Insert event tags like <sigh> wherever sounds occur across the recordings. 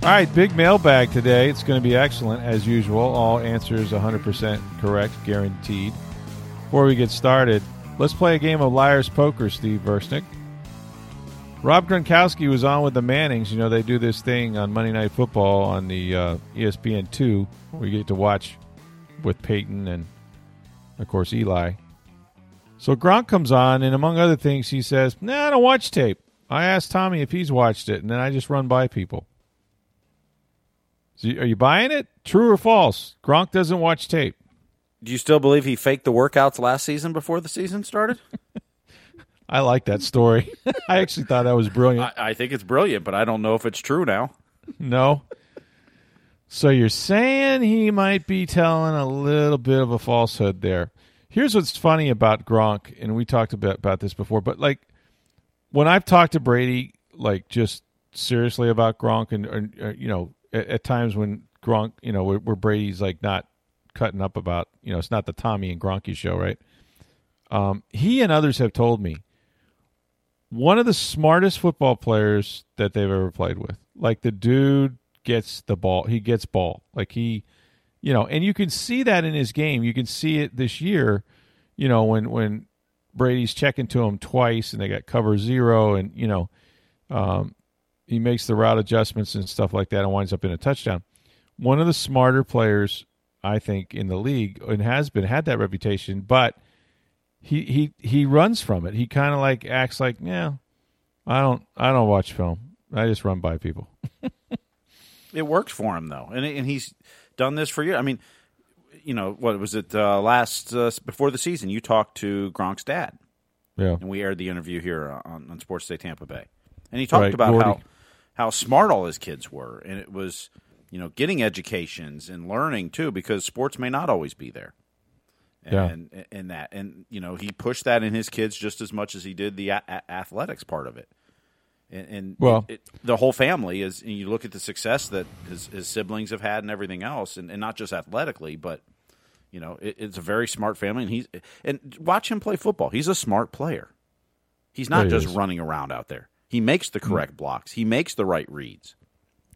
All right, big mailbag today. It's going to be excellent as usual. All answers 100% correct, guaranteed. Before we get started, let's play a game of Liar's Poker, Steve Versnick. Rob Gronkowski was on with the Mannings. You know, they do this thing on Monday Night Football on the uh, ESPN2 where you get to watch with Peyton and, of course, Eli. So Gronk comes on, and among other things, he says, Nah, I don't watch tape. I asked Tommy if he's watched it, and then I just run by people. So are you buying it? True or false? Gronk doesn't watch tape. Do you still believe he faked the workouts last season before the season started? <laughs> I like that story. <laughs> I actually thought that was brilliant. I, I, think it's brilliant, but I don't know if it's true now. No. So you're saying he might be telling a little bit of a falsehood there. Here's what's funny about Gronk, and we talked about, about this before, but like when I've talked to Brady, like just seriously about Gronk, and, or, uh, you know, at, at, times when Gronk, you know, where, where, Brady's like not cutting up about, you know, it's not the Tommy and Gronky show, right? Um, he and others have told me one of the smartest football players that they've ever played with. Like the dude gets the ball, he gets ball. Like he, you know, and you can see that in his game. You can see it this year, you know, when when Brady's checking to him twice and they got cover zero, and you know, um, he makes the route adjustments and stuff like that and winds up in a touchdown. One of the smarter players, I think, in the league and has been had that reputation, but he he he runs from it. He kind of like acts like, yeah, I don't I don't watch film. I just run by people. <laughs> it works for him though, and and he's done this for you. I mean, you know what was it uh, last uh, before the season? You talked to Gronk's dad, yeah, and we aired the interview here on, on Sports Day Tampa Bay, and he talked right, about Gordy. how how smart all his kids were, and it was you know getting educations and learning too, because sports may not always be there. And, yeah. and that and you know he pushed that in his kids just as much as he did the a- a- athletics part of it and, and well, it, it, the whole family is. And you look at the success that his, his siblings have had and everything else, and, and not just athletically, but you know, it, it's a very smart family. And he's and watch him play football. He's a smart player. He's not just is. running around out there. He makes the correct mm. blocks. He makes the right reads.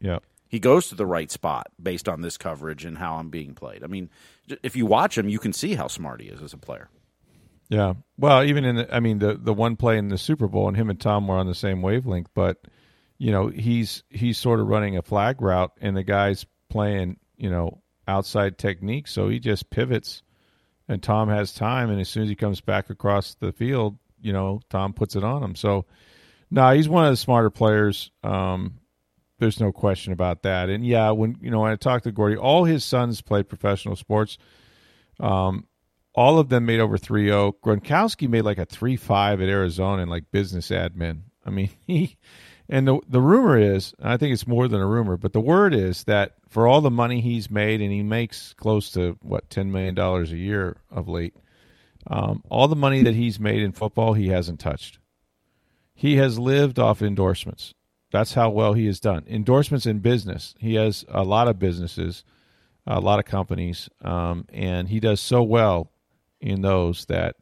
Yeah. He goes to the right spot based on this coverage and how I'm being played. I mean, if you watch him, you can see how smart he is as a player. Yeah. Well, even in the, I mean the the one play in the Super Bowl and him and Tom were on the same wavelength, but you know, he's he's sort of running a flag route and the guy's playing, you know, outside technique, so he just pivots and Tom has time and as soon as he comes back across the field, you know, Tom puts it on him. So no, he's one of the smarter players. Um, there's no question about that. And yeah, when you know when I talked to Gordy, all his sons played professional sports. Um, all of them made over 3-0. Gronkowski made like a 3-5 at Arizona in like business admin. I mean, <laughs> he and the the rumor is, I think it's more than a rumor, but the word is that for all the money he's made, and he makes close to what ten million dollars a year of late, um, all the money that he's made in football, he hasn't touched. He has lived off endorsements. That's how well he has done. Endorsements in business. He has a lot of businesses, a lot of companies, um, and he does so well in those that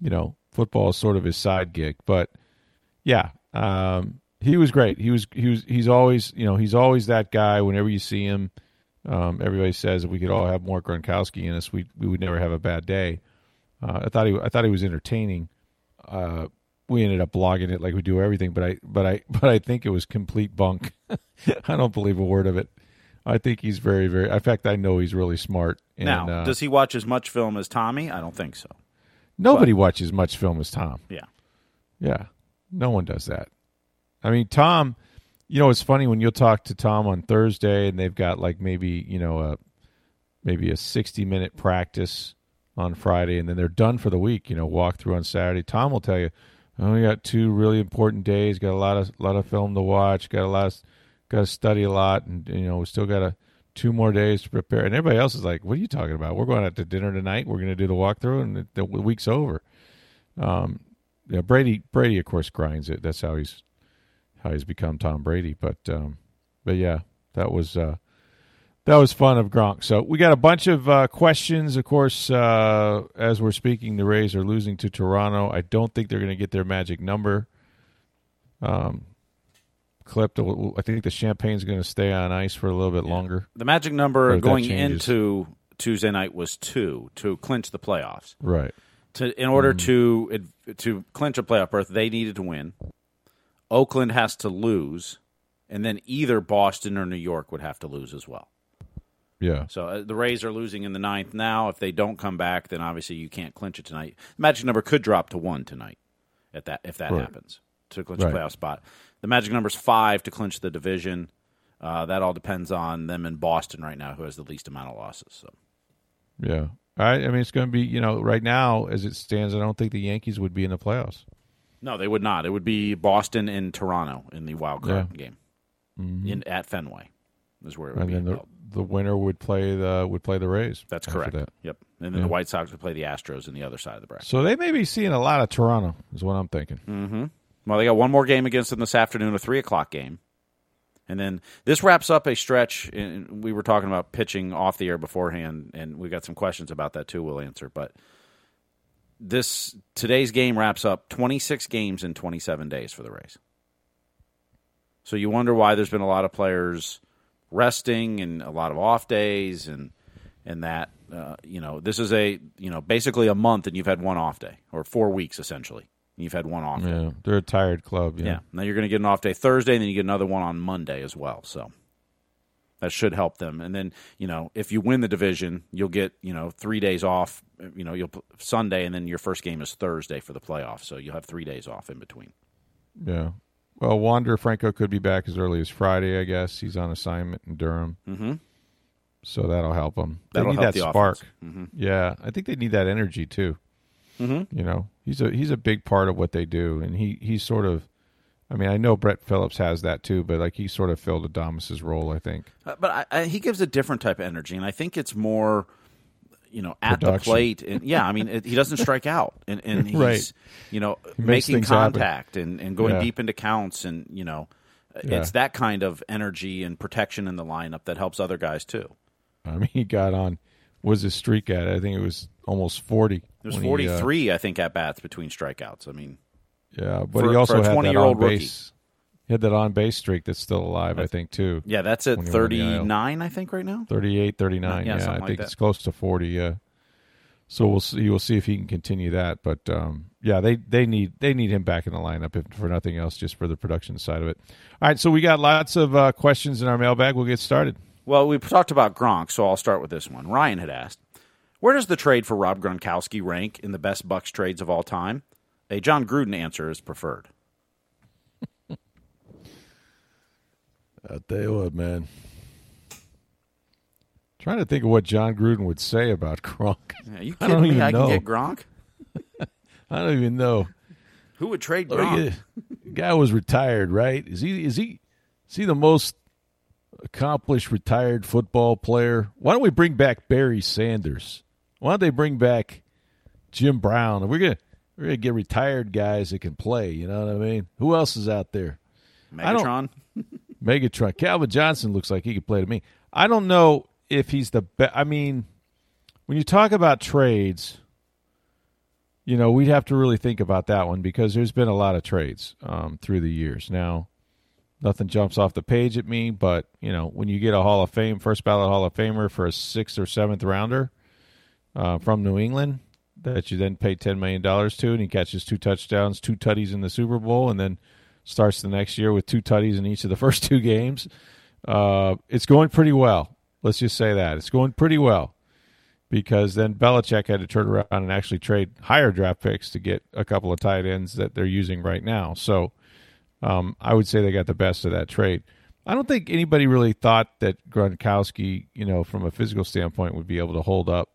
you know football is sort of his side gig. But yeah, um, he was great. He was he was he's always you know he's always that guy. Whenever you see him, um, everybody says if we could all have more Gronkowski in us, we we would never have a bad day. Uh, I thought he I thought he was entertaining. Uh, we ended up blogging it like we do everything, but I but I <laughs> but I think it was complete bunk. <laughs> I don't believe a word of it. I think he's very, very. In fact, I know he's really smart. And, now, uh, does he watch as much film as Tommy? I don't think so. Nobody but, watches much film as Tom. Yeah, yeah, no one does that. I mean, Tom. You know, it's funny when you'll talk to Tom on Thursday, and they've got like maybe you know a maybe a sixty minute practice on Friday, and then they're done for the week. You know, walk through on Saturday. Tom will tell you I only got two really important days. Got a lot of lot of film to watch. Got a lot. Of, got to study a lot, and you know we still got a two more days to prepare. And everybody else is like, "What are you talking about? We're going out to dinner tonight. We're going to do the walkthrough, and the, week's over." Um, yeah, Brady Brady of course grinds it. That's how he's how he's become Tom Brady. But um, but yeah, that was uh, that was fun of Gronk. So we got a bunch of uh, questions. Of course, uh, as we're speaking, the Rays are losing to Toronto. I don't think they're going to get their magic number. Um, clipped. I think the champagne's going to stay on ice for a little bit yeah. longer. The magic number going into Tuesday night was two to clinch the playoffs. Right. To in order mm. to to clinch a playoff berth, they needed to win. Oakland has to lose, and then either Boston or New York would have to lose as well. Yeah. So uh, the Rays are losing in the ninth now. If they don't come back, then obviously you can't clinch it tonight. The magic number could drop to one tonight. At that, if that right. happens, to clinch right. a playoff spot. The magic number is five to clinch the division. Uh, that all depends on them in Boston right now, who has the least amount of losses. So. Yeah. I, I mean, it's going to be you know right now as it stands. I don't think the Yankees would be in the playoffs. No, they would not. It would be Boston and Toronto in the wild card yeah. game mm-hmm. in at Fenway. Is where it would and be. The, the winner would play the would play the Rays. That's correct. That. Yep. And then yeah. the White Sox would play the Astros in the other side of the bracket. So they may be seeing a lot of Toronto. Is what I'm thinking. Mm-hmm. Well, they got one more game against them this afternoon, a three o'clock game. And then this wraps up a stretch. we were talking about pitching off the air beforehand, and we got some questions about that too. We'll answer, but this today's game wraps up 26 games in 27 days for the Rays. So you wonder why there's been a lot of players resting and a lot of off days and and that uh, you know this is a you know basically a month and you've had one off day or four weeks essentially and You've had one off. Yeah, day. they're a tired club. Yeah. yeah. Now you're going to get an off day Thursday, and then you get another one on Monday as well. So that should help them. And then you know if you win the division, you'll get you know three days off. You know you'll Sunday, and then your first game is Thursday for the playoffs. So you'll have three days off in between. Yeah. Well, Wander Franco could be back as early as Friday. I guess he's on assignment in Durham. Mm-hmm. So that'll help them. That'll they need that spark. Mm-hmm. Yeah, I think they need that energy too. Mm-hmm. You know, he's a he's a big part of what they do, and he he's sort of. I mean, I know Brett Phillips has that too, but like he sort of filled Adames's role, I think. Uh, but I, I, he gives a different type of energy, and I think it's more, you know, at Production. the plate. And yeah, I mean, it, he doesn't strike out, and, and <laughs> he's, right. you know, making contact and, and going yeah. deep into counts, and you know, yeah. it's that kind of energy and protection in the lineup that helps other guys too. I mean, he got on was his streak at? I think it was almost forty. There's 43, he, uh, I think, at bats between strikeouts. I mean, yeah, but for, he also had that on base. He had that on base streak that's still alive, I think, too. Yeah, that's at 39, I think, right now. 38, 39. yeah, yeah I think it's close to 40. Yeah. So we'll see. We'll see if he can continue that. But um, yeah, they, they need they need him back in the lineup if for nothing else, just for the production side of it. All right, so we got lots of uh, questions in our mailbag. We'll get started. Well, we talked about Gronk, so I'll start with this one. Ryan had asked, where does the trade for Rob Gronkowski rank in the best Bucs trades of all time? A Jon Gruden answer is preferred. I'll tell you what, man. trying to think of what Jon Gruden would say about <laughs> Gronk. Yeah, you kidding I don't me? Even I know. can get Gronk. <laughs> I don't even know. Who would trade Gronk? the guy was retired, right? Is he? Is he? Is he the most accomplished retired football player? Why don't we bring back Barry Sanders? Why don't they bring back Jim Brown? We're gonna we're gonna get retired guys that can play. You know what I mean? Who else is out there? Megatron. Megatron. Calvin Johnson looks like he could play to me. I don't know if he's the best. I mean, when you talk about trades, you know, we'd have to really think about that one because there's been a lot of trades um, through the years. Now, nothing jumps off the page at me, but you know, when you get a Hall of Fame, first ballot Hall of Famer for a sixth or seventh rounder, uh, from New England that you then pay ten million dollars to, and he catches two touchdowns, two tutties in the Super Bowl, and then starts the next year with two tutties in each of the <laughs> first two games. Uh, it's going pretty well. Let's just say that it's going pretty well because then Belichick had to turn around and actually trade higher draft picks to get a couple of tight ends that they're using right now. So um, I would say they got the best of that trade. I don't think anybody really thought that Gronkowski, you know, from a physical standpoint, would be able to hold up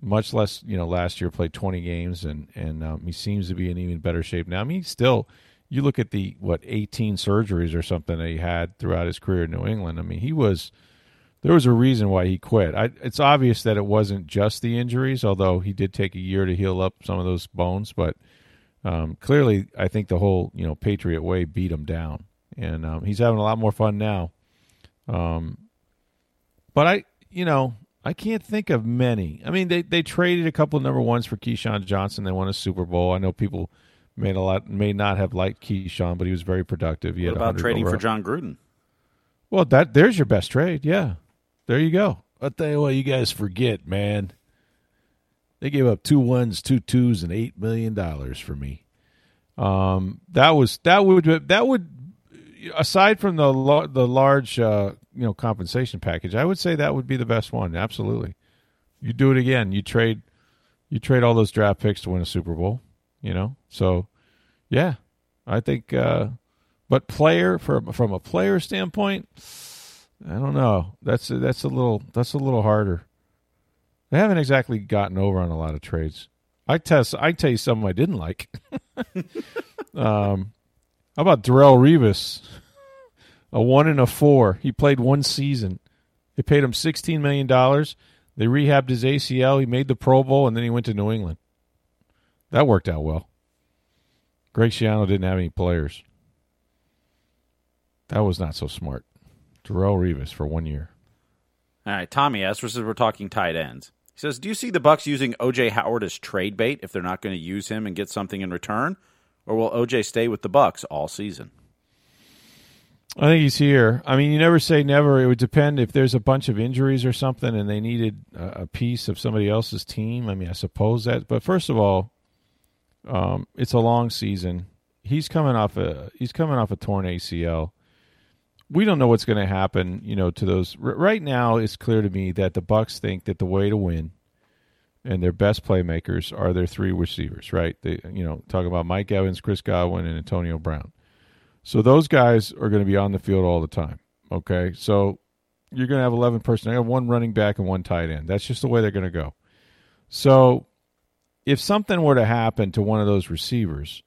much less. You know, last year played 20 games, and and um, he seems to be in even better shape now. I mean, still, you look at the what 18 surgeries or something that he had throughout his career in New England. I mean, he was there was a reason why he quit. I, it's obvious that it wasn't just the injuries, although he did take a year to heal up some of those bones. But um, clearly, I think the whole you know Patriot way beat him down, and um, he's having a lot more fun now. Um, but I, you know, I can't think of many. I mean, they they traded a couple of number ones for Keyshawn Johnson. They won a Super Bowl. I know people may a lot may not have liked Keyshawn, but he was very productive. He what about trading for Jon Gruden? Well, that there's your best trade. Yeah, there you go. I'll tell you what, you guys forget, man. They gave up two ones, two twos, and eight million dollars for me. Um, that was that would that would aside from the the large uh, you know compensation package, I would say that would be the best one. Absolutely, you do it again. You trade you trade all those draft picks to win a Super Bowl. You know, so yeah, I think. Uh, but player from from a player standpoint I don't know. That's that's a little that's a little harder. They haven't exactly gotten over on a lot of trades. I test. I tell you something I didn't like. <laughs> um, how about Darrelle Revis? A one and a four. He played one season. They paid him sixteen million dollars. They rehabbed his ACL. He made the Pro Bowl, and then he went to New England. That worked out well. Greg Schiano didn't have any players. That was not so smart. Darrelle Revis for one year. All right, Tommy asks, versus we're talking tight ends. He says, "Do you see the Bucs using OJ Howard as trade bait if they're not going to use him and get something in return, or will OJ stay with the Bucs all season?" I think he's here. I mean, you never say never. It would depend if there's a bunch of injuries or something, and they needed a piece of somebody else's team. I mean, I suppose that. But first of all, um, it's a long season. He's coming off a he's coming off a torn ACL we don't know what's going to happen, you know, to those. R- right now, it's clear to me that the Bucs think that the way to win and their best playmakers are their three receivers, right? They, you know, talking about Mike Evans, Chris Godwin, and Antonio Brown. So those guys are going to be on the field all the time. Okay, so you're going to have 11 personnel, one running back and one tight end. That's just the way they're going to go. So if something were to happen to one of those receivers,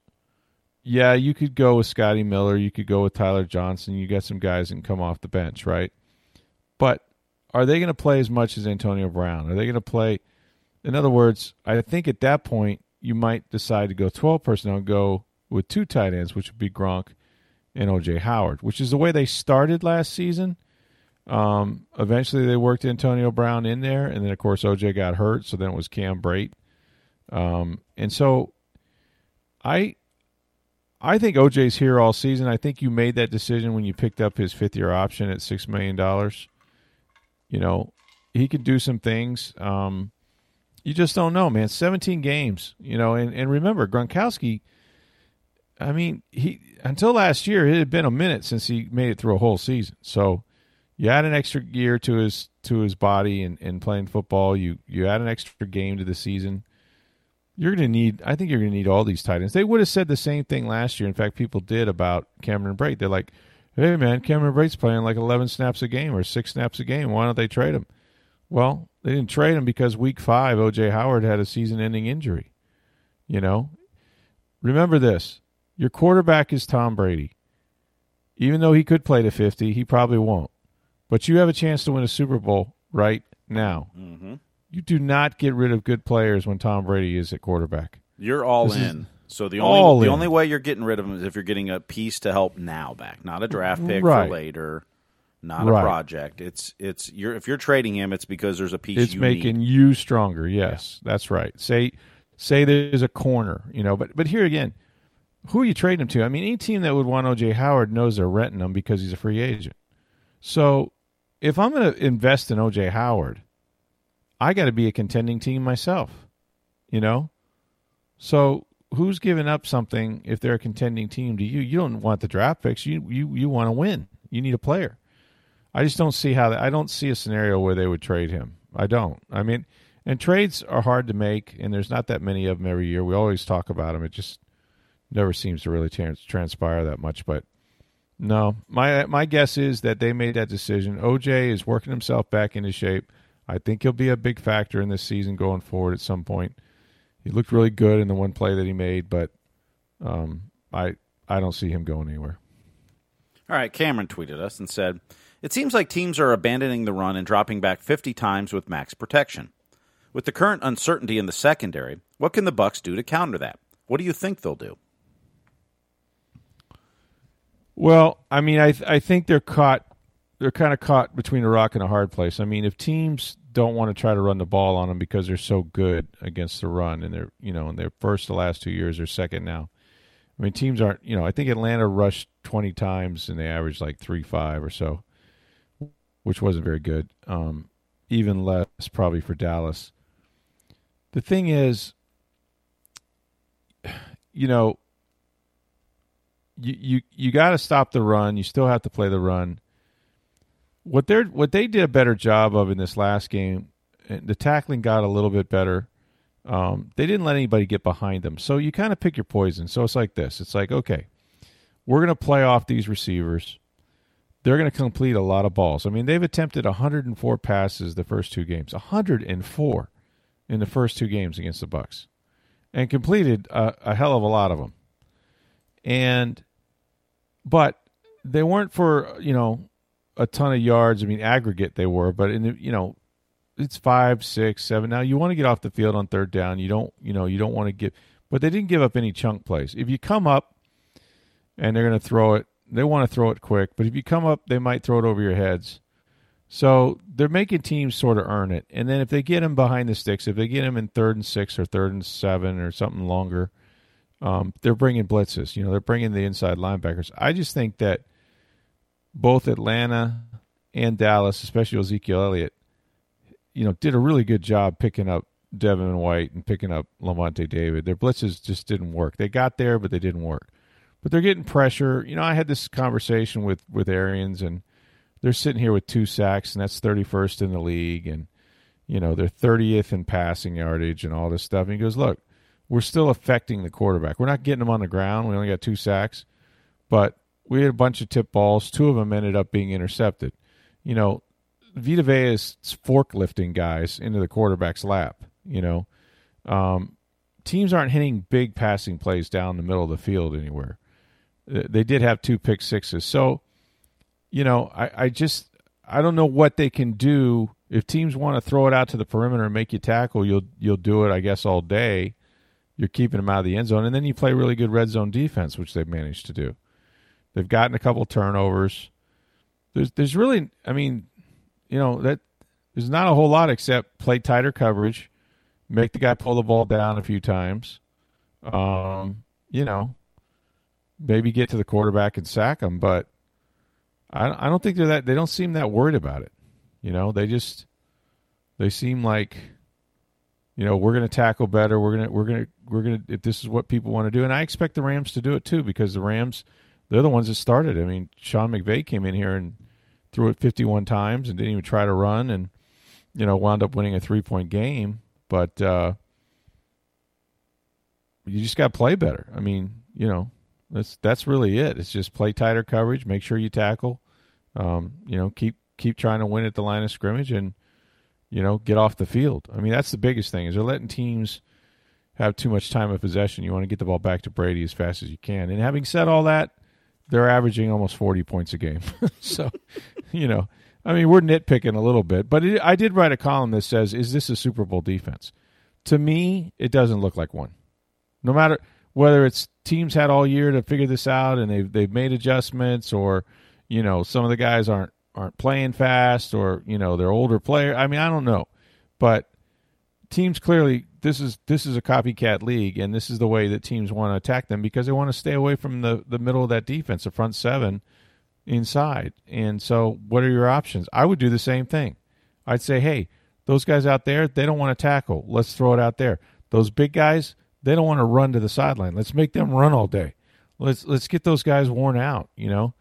yeah, you could go with Scotty Miller. You could go with Tyler Johnson. You got some guys can come off the bench, right? But are they going to play as much as Antonio Brown? Are they going to play? In other words, I think at that point you might decide to go 12 personnel and go with two tight ends, which would be Gronk and OJ Howard, which is the way they started last season. Um, eventually, they worked Antonio Brown in there, and then of course OJ got hurt, so then it was Cam Brate. Um, and so I I think OJ's here all season. I think you made that decision when you picked up his fifth year option at six million dollars. You know, he could do some things. Um, you just don't know, man. Seventeen games, you know, and, and remember Gronkowski. I mean, he until last year it had been a minute since he made it through a whole season. So you add an extra year to his to his body and, and playing football. You you add an extra game to the season you're going to need. I think you're going to need all these tight ends. They would have said the same thing last year. In fact, people did about Cameron Brate. They're like, "Hey, man, Cameron Brate's playing like 11 snaps a game or six snaps a game. Why don't they trade him?" Well, they didn't trade him because Week Five, OJ Howard had a season-ending injury. You know, remember this: your quarterback is Tom Brady. Even though he could play to 50, he probably won't. But you have a chance to win a Super Bowl right now. Mm-hmm. You do not get rid of good players when Tom Brady is at quarterback. You're all this in. So the only the in. only way you're getting rid of him is if you're getting a piece to help now back, not a draft pick right. for later, not right. a project. It's it's you're if you're trading him, it's because there's a piece. It's making need. you stronger. Yes, yeah. that's right. Say say there's a corner, you know. But but here again, who are you trading him to? I mean, any team that would want OJ Howard knows they're renting him because he's a free agent. So if I'm going to invest in OJ Howard, I got to be a contending team myself, you know? So who's giving up something if they're a contending team to you? You don't want the draft picks. You you you want to win. You need a player. I just don't see how that, I don't see a scenario where they would trade him. I don't. I mean, and trades are hard to make, and there's not that many of them every year. We always talk about them. It just never seems to really trans- transpire that much. But no, my my guess is that they made that decision. OJ is working himself back into shape. I think he'll be a big factor in this season going forward at some point. He looked really good in the one play that he made, but um, I I don't see him going anywhere. All right, Cameron tweeted us and said, "It seems like teams are abandoning the run and dropping back 50 times with max protection. With the current uncertainty in the secondary, what can the Bucs do to counter that? What do you think they'll do?" Well, I mean, I I think they're caught. They're kind of caught between a rock and a hard place. I mean, if teams don't want to try to run the ball on them because they're so good against the run, and they're you know, in their first the last two years, they're second now. I mean, teams aren't. You know, I think Atlanta rushed twenty times and they averaged like three five or so, which wasn't very good. Um, even less probably for Dallas. The thing is, <sighs> you know, you you you got to stop the run. You still have to play the run. What they what they did a better job of in this last game, the tackling got a little bit better. Um, they didn't let anybody get behind them, so you kind of pick your poison. So it's like this: it's like okay, we're going to play off these receivers. They're going to complete a lot of balls. I mean, they've attempted 104 passes the first two games, 104 in the first two games against the Bucs, and completed a, a hell of a lot of them. And but they weren't for you know a ton of yards. I mean, aggregate they were, but in the, you know it's five, six, seven. Now you want to get off the field on third down. You don't, you know, you don't want to get, but they didn't give up any chunk plays. If you come up and they're going to throw it, they want to throw it quick. But if you come up, they might throw it over your heads. So they're making teams sort of earn it. And then if they get them behind the sticks, if they get them in third and six or third and seven or something longer, um, they're bringing blitzes. You know, they're bringing the inside linebackers. I just think that both Atlanta and Dallas, especially Ezekiel Elliott, you know, did a really good job picking up Devin White and picking up Lavonte David. Their blitzes just didn't work. They got there, but they didn't work. But they're getting pressure. You know, I had this conversation with with Arians, and they're sitting here with two sacks, and that's 31st in the league, and you know they're 30th in passing yardage and all this stuff. And he goes, "Look, we're still affecting the quarterback. We're not getting him on the ground. We only got two sacks, but we had a bunch of tip balls. Two of them ended up being intercepted. You know, Vita Vea is forklifting guys into the quarterback's lap. You know, um, teams aren't hitting big passing plays down the middle of the field anywhere. They did have two pick sixes, so you know, I, I just I don't know what they can do if teams want to throw it out to the perimeter and make you tackle. You'll you'll do it, I guess, all day. You're keeping them out of the end zone, and then you play really good red zone defense, which they've managed to do. They've gotten a couple turnovers. There's there's really, I mean, you know that there's not a whole lot except play tighter coverage, make the guy pull the ball down a few times. Um, you know, maybe get to the quarterback and sack him, but I I don't think they're that they don't seem that worried about it. You know, they just they seem like you know we're going to tackle better. We're gonna we're gonna we're gonna if this is what people want to do, and I expect the Rams to do it too because the Rams they're the ones that started. I mean, Sean McVay came in here and threw it 51 times and didn't even try to run and you know wound up winning a three point game. But uh, you just got to play better. I mean you know that's that's really it. It's just play tighter coverage make sure you tackle um, you know keep keep trying to win at the line of scrimmage and you know get off the field. I mean that's the biggest thing is they're letting teams have too much time of possession. You want to get the ball back to brady as fast as you can. And having said all that they're averaging almost 40 points a game. <laughs> so, you know, I mean, we're nitpicking a little bit, but it, I did write a column that says, "Is this a Super Bowl defense?" To me, it doesn't look like one. No matter whether it's teams had all year to figure this out and they've they've made adjustments, or you know, some of the guys aren't aren't playing fast, or you know, they're older player. I mean, I don't know, but teams clearly this is this is a copycat league, and this is the way that teams want to attack them because they want to stay away from the the middle of that defense, the front seven inside. And so, what are your options? I would do the same thing. I'd say, hey, those guys out there, they don't want to tackle. Let's throw it out there. Those big guys, they don't want to run to the sideline. Let's make them run all day. Let's let's get those guys worn out. You know,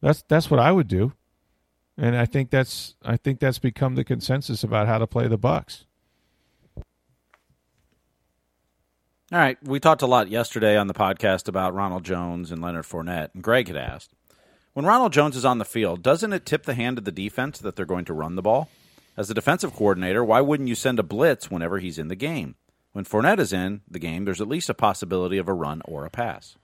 that's that's what I would do. And I think that's I think that's become the consensus about how to play the Bucs. All right. We talked a lot yesterday on the podcast about Ronald Jones and Leonard Fournette, and Greg had asked when Ronald Jones is on the field, doesn't it tip the hand of the defense that they're going to run the ball? As a defensive coordinator, why wouldn't you send a blitz whenever he's in the game? When Fournette is in the game, there's at least a possibility of a run or a pass.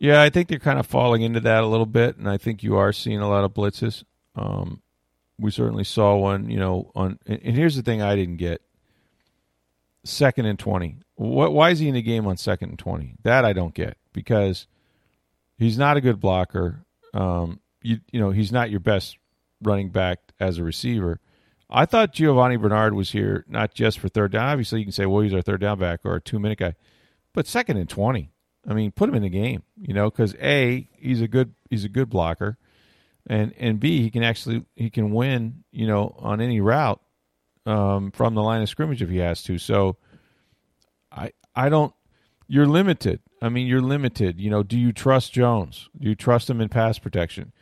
Yeah, I think they're kind of falling into that a little bit, and I think you are seeing a lot of blitzes. Um, we certainly saw one, you know. On and here's the thing I didn't get: second and twenty. What? Why is he in the game on second and twenty? That I don't get because he's not a good blocker. Um, you you know he's not your best running back as a receiver. I thought Giovani Bernard was here not just for third down. Obviously, you can say, well, he's our third down back or a two minute guy, but second and twenty. I mean, put him in the game, you know, because a he's a good he's a good blocker, and and b he can actually he can win, you know, on any route um, from the line of scrimmage if he has to. So, I I don't. You're limited. I mean, you're limited. You know, do you trust Jones? Do you trust him in pass protection?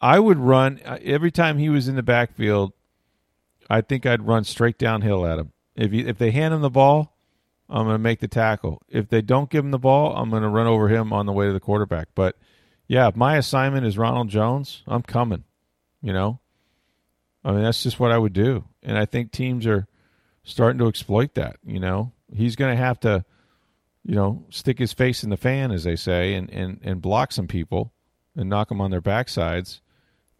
I would run uh, every time he was in the backfield. I think I'd run straight downhill at him. If you, if they hand him the ball, I'm going to make the tackle. If they don't give him the ball, I'm going to run over him on the way to the quarterback. But yeah, if my assignment is Ronald Jones, I'm coming. You know, I mean that's just what I would do, and I think teams are starting to exploit that. You know, he's going to have to, you know, stick his face in the fan, as they say, and and and block some people and knock them on their backsides,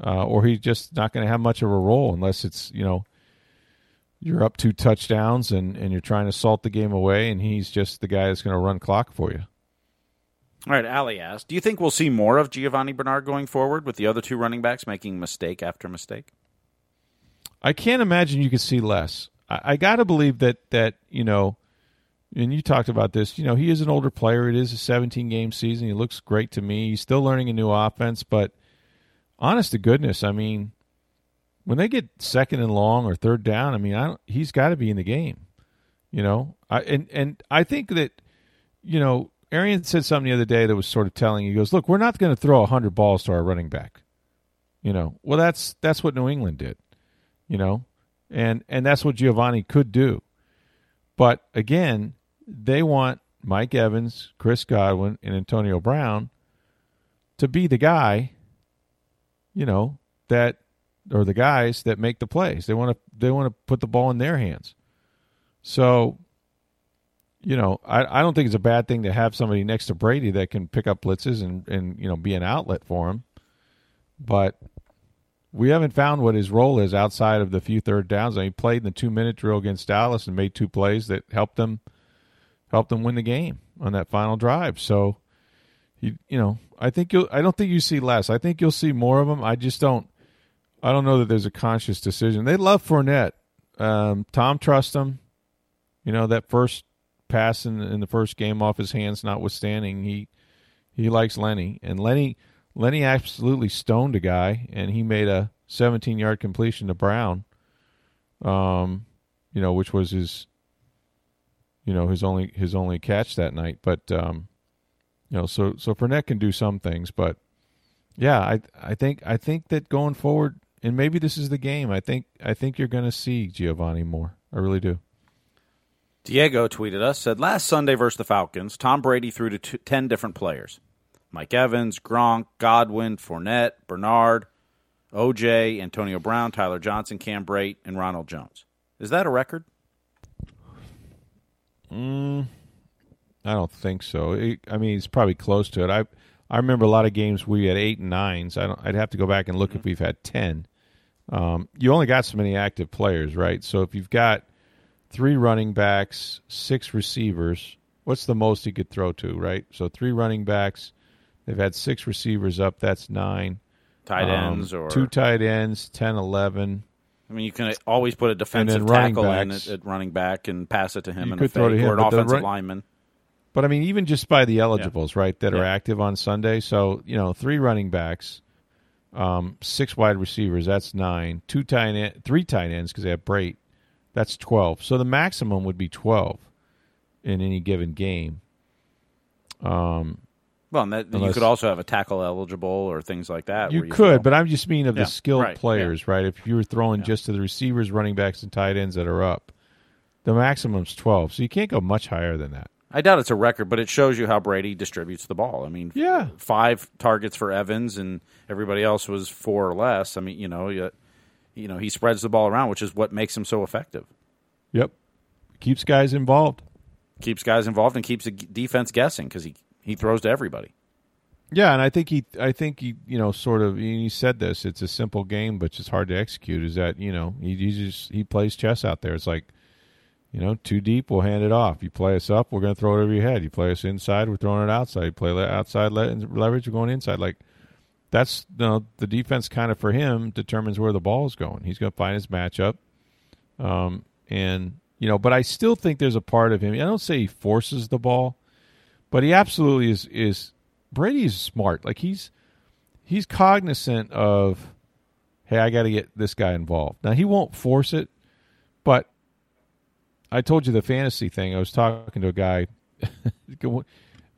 uh, or he's just not going to have much of a role unless it's you know you're up two touchdowns and, and you're trying to salt the game away, and he's just the guy that's going to run clock for you. All right, Ali asked, do you think we'll see more of Giovani Bernard going forward with the other two running backs making mistake after mistake? I can't imagine you could see less. I, I got to believe that that you know, and you talked about this. You know, he is an older player. It is a 17 game season. He looks great to me. He's still learning a new offense, but honest to goodness, I mean, when they get second and long or third down, I mean, I don't, he's got to be in the game. You know, I and and I think that you know Arian said something the other day that was sort of telling. He goes, "Look, we're not going to throw hundred balls to our running back." You know, well that's that's what New England did. You know, and and that's what Giovani could do. But again, they want Mike Evans, Chris Godwin, and Antonio Brown to be the guy. You know that or the guys that make the plays. They want to they want to put the ball in their hands. So, you know, I, I don't think it's a bad thing to have somebody next to Brady that can pick up blitzes and, and you know be an outlet for him. But we haven't found what his role is outside of the few third downs. He played in the two minute drill against Dallas and made two plays that helped them helped them win the game on that final drive. So, you know, I think you'll. I don't think you see less. I think you'll see more of them. I just don't. I don't know that there's a conscious decision. They love Fournette. Um, Tom trusts him. You know that first pass in, in the first game off his hands, notwithstanding, he he likes Lenny, and Lenny Lenny absolutely stoned a guy, and he made a 17 yard completion to Brown. Um, you know, which was his, you know, his only his only catch that night. But um, you know, so so Fournette can do some things, but yeah, I I think I think that going forward, and maybe this is the game. I think I think you're going to see Giovani more. I really do. Diego tweeted us said last Sunday versus the Falcons, Tom Brady threw to ten different players: Mike Evans, Gronk, Godwin, Fournette, Bernard, OJ, Antonio Brown, Tyler Johnson, Cam Brate, and Ronald Jones. Is that a record? Mm, I don't think so. I mean, it's probably close to it. I I remember a lot of games we had eight and nines. I. I'd have to go back and look mm-hmm. if we've had ten. Um, you only got so many active players, right? So if you've got three running backs, six receivers, what's the most you could throw to, right? So three running backs, they've had six receivers up, that's nine. Tight um, ends um, or two tight ends, 10, 11. I mean, you can always put a defensive tackle in at, at, running back and pass it to him you in a fake, him, or an offensive run- lineman. But I mean, even just by the eligibles, yeah. right, that yeah. are active on Sunday. So you know, three running backs, um, six wide receivers. That's nine. Two tight end, three tight ends because they have Brate. That's twelve. So the maximum would be twelve in any given game. Um, well, that, unless, you could also have a tackle eligible or things like that. You, you could, throw. but I'm just meaning of yeah, the skilled right, players, yeah. right? If you were throwing yeah. just to the receivers, running backs, and tight ends that are up, the maximum's 12. So you can't go much higher than that. I doubt it's a record, but it shows you how Brady distributes the ball. I mean, yeah, five targets for Evans, and everybody else was four or less. I mean, you know, you, you know, he spreads the ball around, which is what makes him so effective. Yep, keeps guys involved. Keeps guys involved and keeps the defense guessing because he he throws to everybody. Yeah, and I think he, I think he, you know, sort of. He said this. It's a simple game, but it's hard to execute. Is that you know he, he just he plays chess out there. It's like, you know, too deep, we'll hand it off. You play us up, we're going to throw it over your head. You play us inside, we're throwing it outside. You play outside leverage, we're going inside. Like that's you know the defense kind of for him determines where the ball is going. He's going to find his matchup, um, and you know, but I still think there's a part of him. I don't say he forces the ball, but he absolutely is is Brady's smart. Like he's he's cognizant of, hey, I got to get this guy involved. Now he won't force it, but I told you the fantasy thing. I was talking to a guy. <laughs>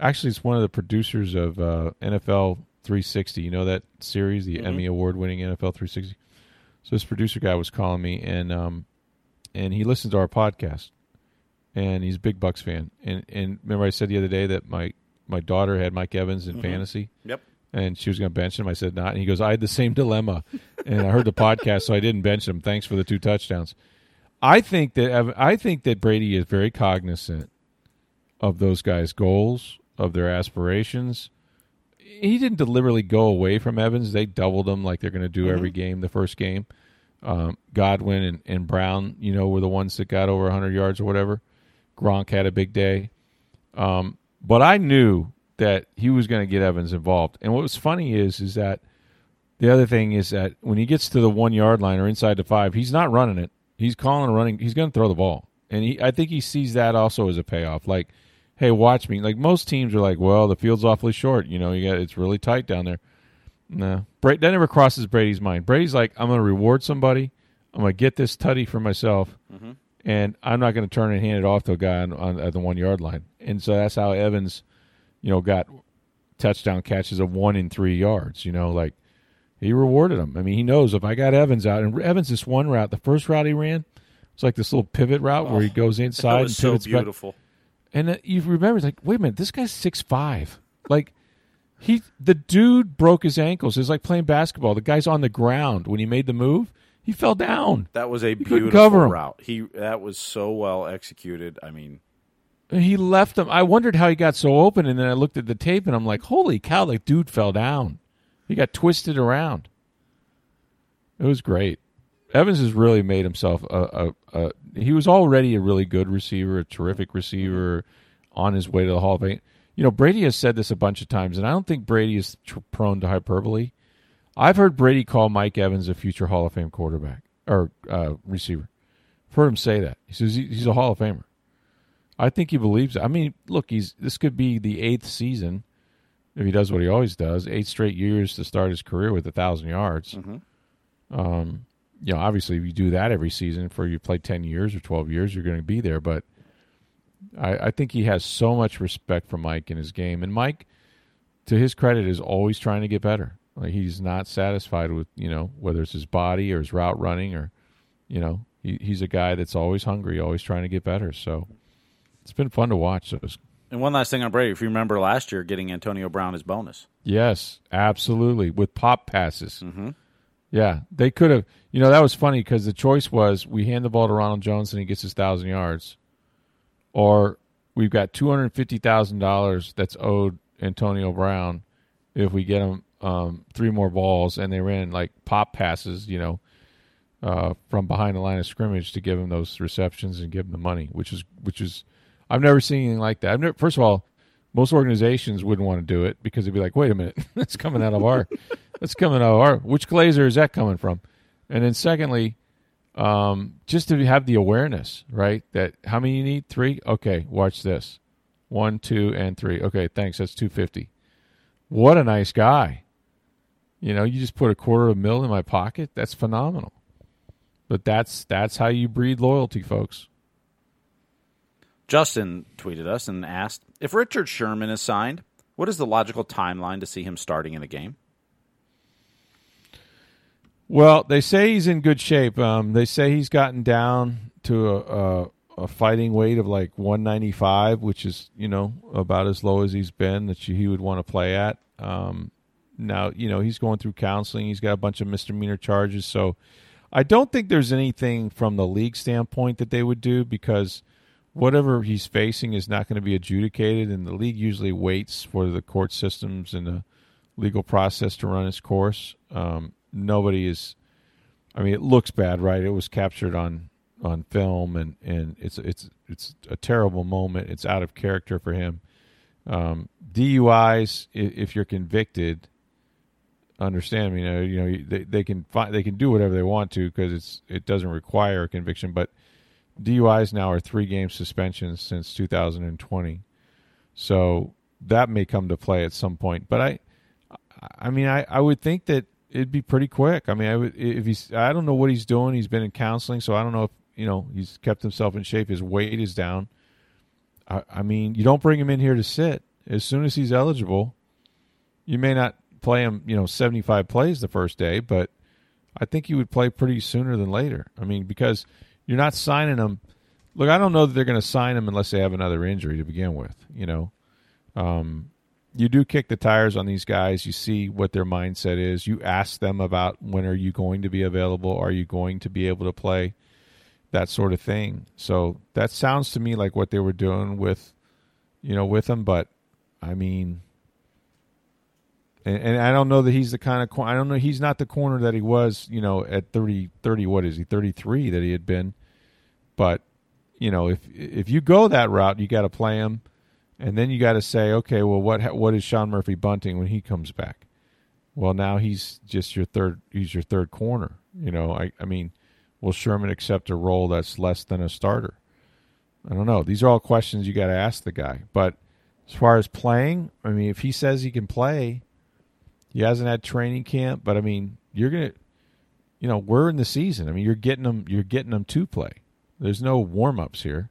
actually, it's one of the producers of uh, NFL 360. You know that series, the mm-hmm. Emmy award winning NFL 360. So this producer guy was calling me, and um, and he listens to our podcast, and he's a big Bucs fan. And and remember I said the other day that my my daughter had Mike Evans in mm-hmm. fantasy. Yep. And she was going to bench him. I said not. And he goes, I had the same dilemma, and I heard the podcast, so I didn't bench him. Thanks for the two touchdowns. I think that I think that Brady is very cognizant of those guys' goals, of their aspirations. He didn't deliberately go away from Evans. They doubled him like they're going to do mm-hmm. every game. The first game, um, Godwin and, and Brown, you know, were the ones that got over 100 yards or whatever. Gronk had a big day. Um, but I knew that he was going to get Evans involved. And what was funny is is that the other thing is that when he gets to the one yard line or inside the five, he's not running it. He's calling a running. He's going to throw the ball, and he, I think he sees that also as a payoff. Like, hey, watch me. Like most teams are like, well, the field's awfully short. You know, you got it's really tight down there. No, Brady, that never crosses Brady's mind. Brady's like, I'm going to reward somebody. I'm going to get this tutty for myself. Mm-hmm and I'm not going to turn and hand it off to a guy on, on, at the one yard line. And so that's how Evans, you know, got touchdown catches of one in three yards. You know, like he rewarded him. I mean, he knows if I got Evans out, and Evans this one route, the first route he ran, it's like this little pivot route oh, where he oh, goes <laughs> inside and so beautiful. Back. And uh, you remember, it's like, wait a minute, this guy's six five. Like he, the dude broke his ankles. It's like playing basketball. The guy's on the ground when he made the move he fell down. That was a beautiful route. He that was so well executed. I mean, he left him. I wondered how he got so open, and then I looked at the tape, and I'm like, "Holy cow! That dude fell down. He got twisted around. It was great. Evans has really made himself a, a, a he was already a really good receiver, a terrific receiver, on his way to the Hall of Fame. You know, Brady has said this a bunch of times, and I don't think Brady is tr- prone to hyperbole. I've heard Brady call Mike Evans a future Hall of Fame quarterback or uh, receiver. I've heard him say that. He says he, he's a Hall of Famer. I think he believes it. I mean, look, he's this could be the eighth season if he does what he always does. Eight straight years to start his career with a thousand yards. Mm-hmm. Um, you know, obviously, if you do that every season for you play ten years or twelve years, you're going to be there. But I, I think he has so much respect for Mike in his game, and Mike, to his credit, is always trying to get better. Like he's not satisfied with you know whether it's his body or his route running or you know he, he's a guy that's always hungry, always trying to get better. So it's been fun to watch those. And one last thing on Brady, if you remember last year, getting Antonio Brown as bonus. Yes, absolutely, with pop passes. Mm-hmm. Yeah, they could have. You know that was funny because the choice was we hand the ball to Ronald Jones and he gets his thousand yards, or we've got two hundred fifty thousand dollars that's owed Antonio Brown if we get him um, three more balls, and they ran like pop passes, you know, uh, from behind the line of scrimmage to give him those receptions and give him the money, which is which is I've never seen anything like that. I've never, first of all, most organizations wouldn't want to do it because they'd be like, "Wait a minute, <laughs> that's coming out of our, that's coming out of our. Which Glazer is that coming from?" And then secondly, um, just to have the awareness, right? That how many you need? Three. Okay, watch this. One, two, and three. Okay, thanks. That's two fifty. What a nice guy. You know, you just put a quarter of a mil in my pocket. That's phenomenal. But that's that's how you breed loyalty, folks. Justin tweeted us and asked if Richard Sherman is signed. What is the logical timeline to see him starting in a game? Well, they say he's in good shape. Um, they say he's gotten down to a, a, a, fighting weight of like 195, which is you know about as low as he's been that he would want to play at. Um, now, you know, he's going through counseling. He's got a bunch of misdemeanor charges. So I don't think there's anything from the league standpoint that they would do because whatever he's facing is not going to be adjudicated, and the league usually waits for the court systems and the legal process to run its course. Um, nobody is. I mean, it looks bad, right? It was captured on on film, and, and it's it's it's a terrible moment. It's out of character for him. Um, DUIs, if you're convicted, understand. You know, you know they, they can find, they can do whatever they want to because it's it doesn't require a conviction. But DUIs now are three game suspensions since 2020, so that may come to play at some point. But I, I mean, I, I would think that it'd be pretty quick. I mean, I would if he's I don't know what he's doing. He's been in counseling, so I don't know if you know he's kept himself in shape. His weight is down. I, I mean, you don't bring him in here to sit. As soon as he's eligible, you may not play him, you know, 75 plays the first day, but I think he would play pretty sooner than later. I mean, because you're not signing him. Look, I don't know that they're going to sign him unless they have another injury to begin with. You know, um, you do kick the tires on these guys. You see what their mindset is. You ask them about when are you going to be available? Are you going to be able to play? That sort of thing. So that sounds to me like what they were doing with, you know, with him. But I mean, and, and, I don't know that he's the kind of I don't know he's not the corner that he was you know at 30, 30 what is he 33 that he had been. But you know if if you go that route you got to play him and then you got to say okay well what what is Sean Murphy Bunting when he comes back? Well now he's just your third he's your third corner you know? I I mean will Sherman accept a role that's less than a starter? I don't know. These are all questions you got to ask the guy. But as far as playing I mean if he says he can play he hasn't had training camp, but I mean, you're gonna, you know, we're in the season. I mean, you're getting them, you're getting them to play. There's no warm ups here.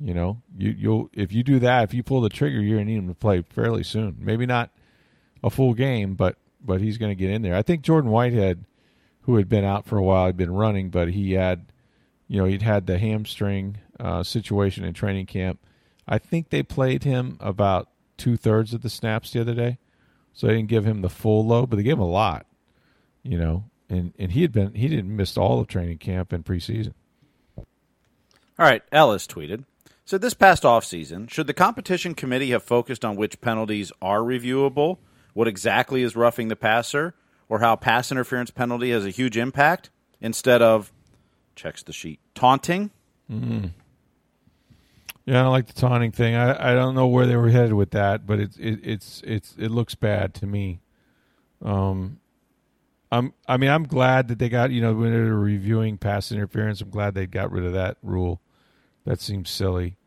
You know, you you'll if you do that, if you pull the trigger, you're gonna need him to play fairly soon. Maybe not a full game, but but he's gonna get in there. I think Jordan Whitehead, who had been out for a while, had been running, but he had, you know, he'd had the hamstring uh, situation in training camp. I think they played him about two thirds of the snaps the other day. So they didn't give him the full load, but they gave him a lot, you know. And and he had been he didn't miss all of training camp and preseason. All right, Ellis tweeted. So this past offseason, should the competition committee have focused on which penalties are reviewable, what exactly is roughing the passer, or how pass interference penalty has a huge impact, instead of checks the sheet taunting? Mm. Yeah, I don't like the taunting thing. I, I don't know where they were headed with that, but it's it, it's it's it looks bad to me. Um, I'm I mean I'm glad that they got you know when they're reviewing pass interference. I'm glad they got rid of that rule. That seems silly.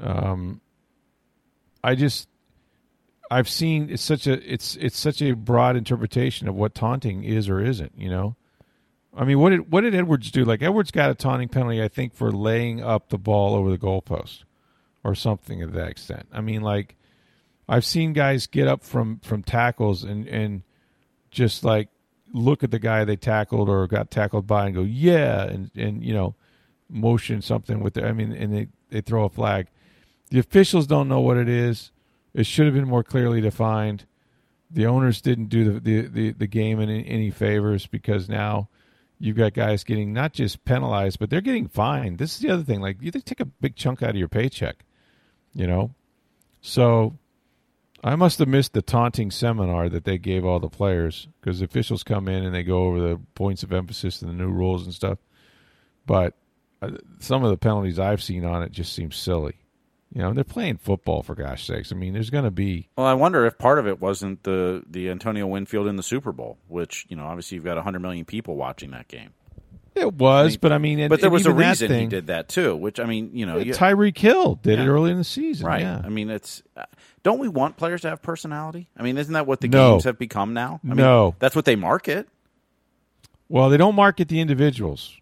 Um, I just I've seen it's such a it's it's such a broad interpretation of what taunting is or isn't. You know, I mean, what did what did Edwards do? Like Edwards got a taunting penalty, I think, for laying up the ball over the goalpost or something of that extent. I mean, like I've seen guys get up from from tackles and and just like look at the guy they tackled or got tackled by and go yeah and and you know motion something with their I mean and they they throw a flag. The officials don't know what it is. It should have been more clearly defined. The owners didn't do the the the, the game any, any favors because now you've got guys getting not just penalized, but they're getting fined. This is the other thing. Like you they take a big chunk out of your paycheck, you know. So I must have missed the taunting seminar that they gave all the players because officials come in and they go over the points of emphasis and the new rules and stuff. But uh, some of the penalties I've seen on it just seem silly. You know, they're playing football for gosh sakes. I mean, there's going to be. Well, I wonder if part of it wasn't the the Antonio Winfield in the Super Bowl, which you know, obviously you've got 100 million people watching that game. It was, I mean, but I mean, but there was a reason thing, he did that too. Which I mean, you know, Tyreek Hill did yeah. it early in the season, right? Yeah. I mean, it's uh, don't we want players to have personality? I mean, isn't that what the no. games have become now? I no, mean, that's what they market. Well, they don't market the individuals.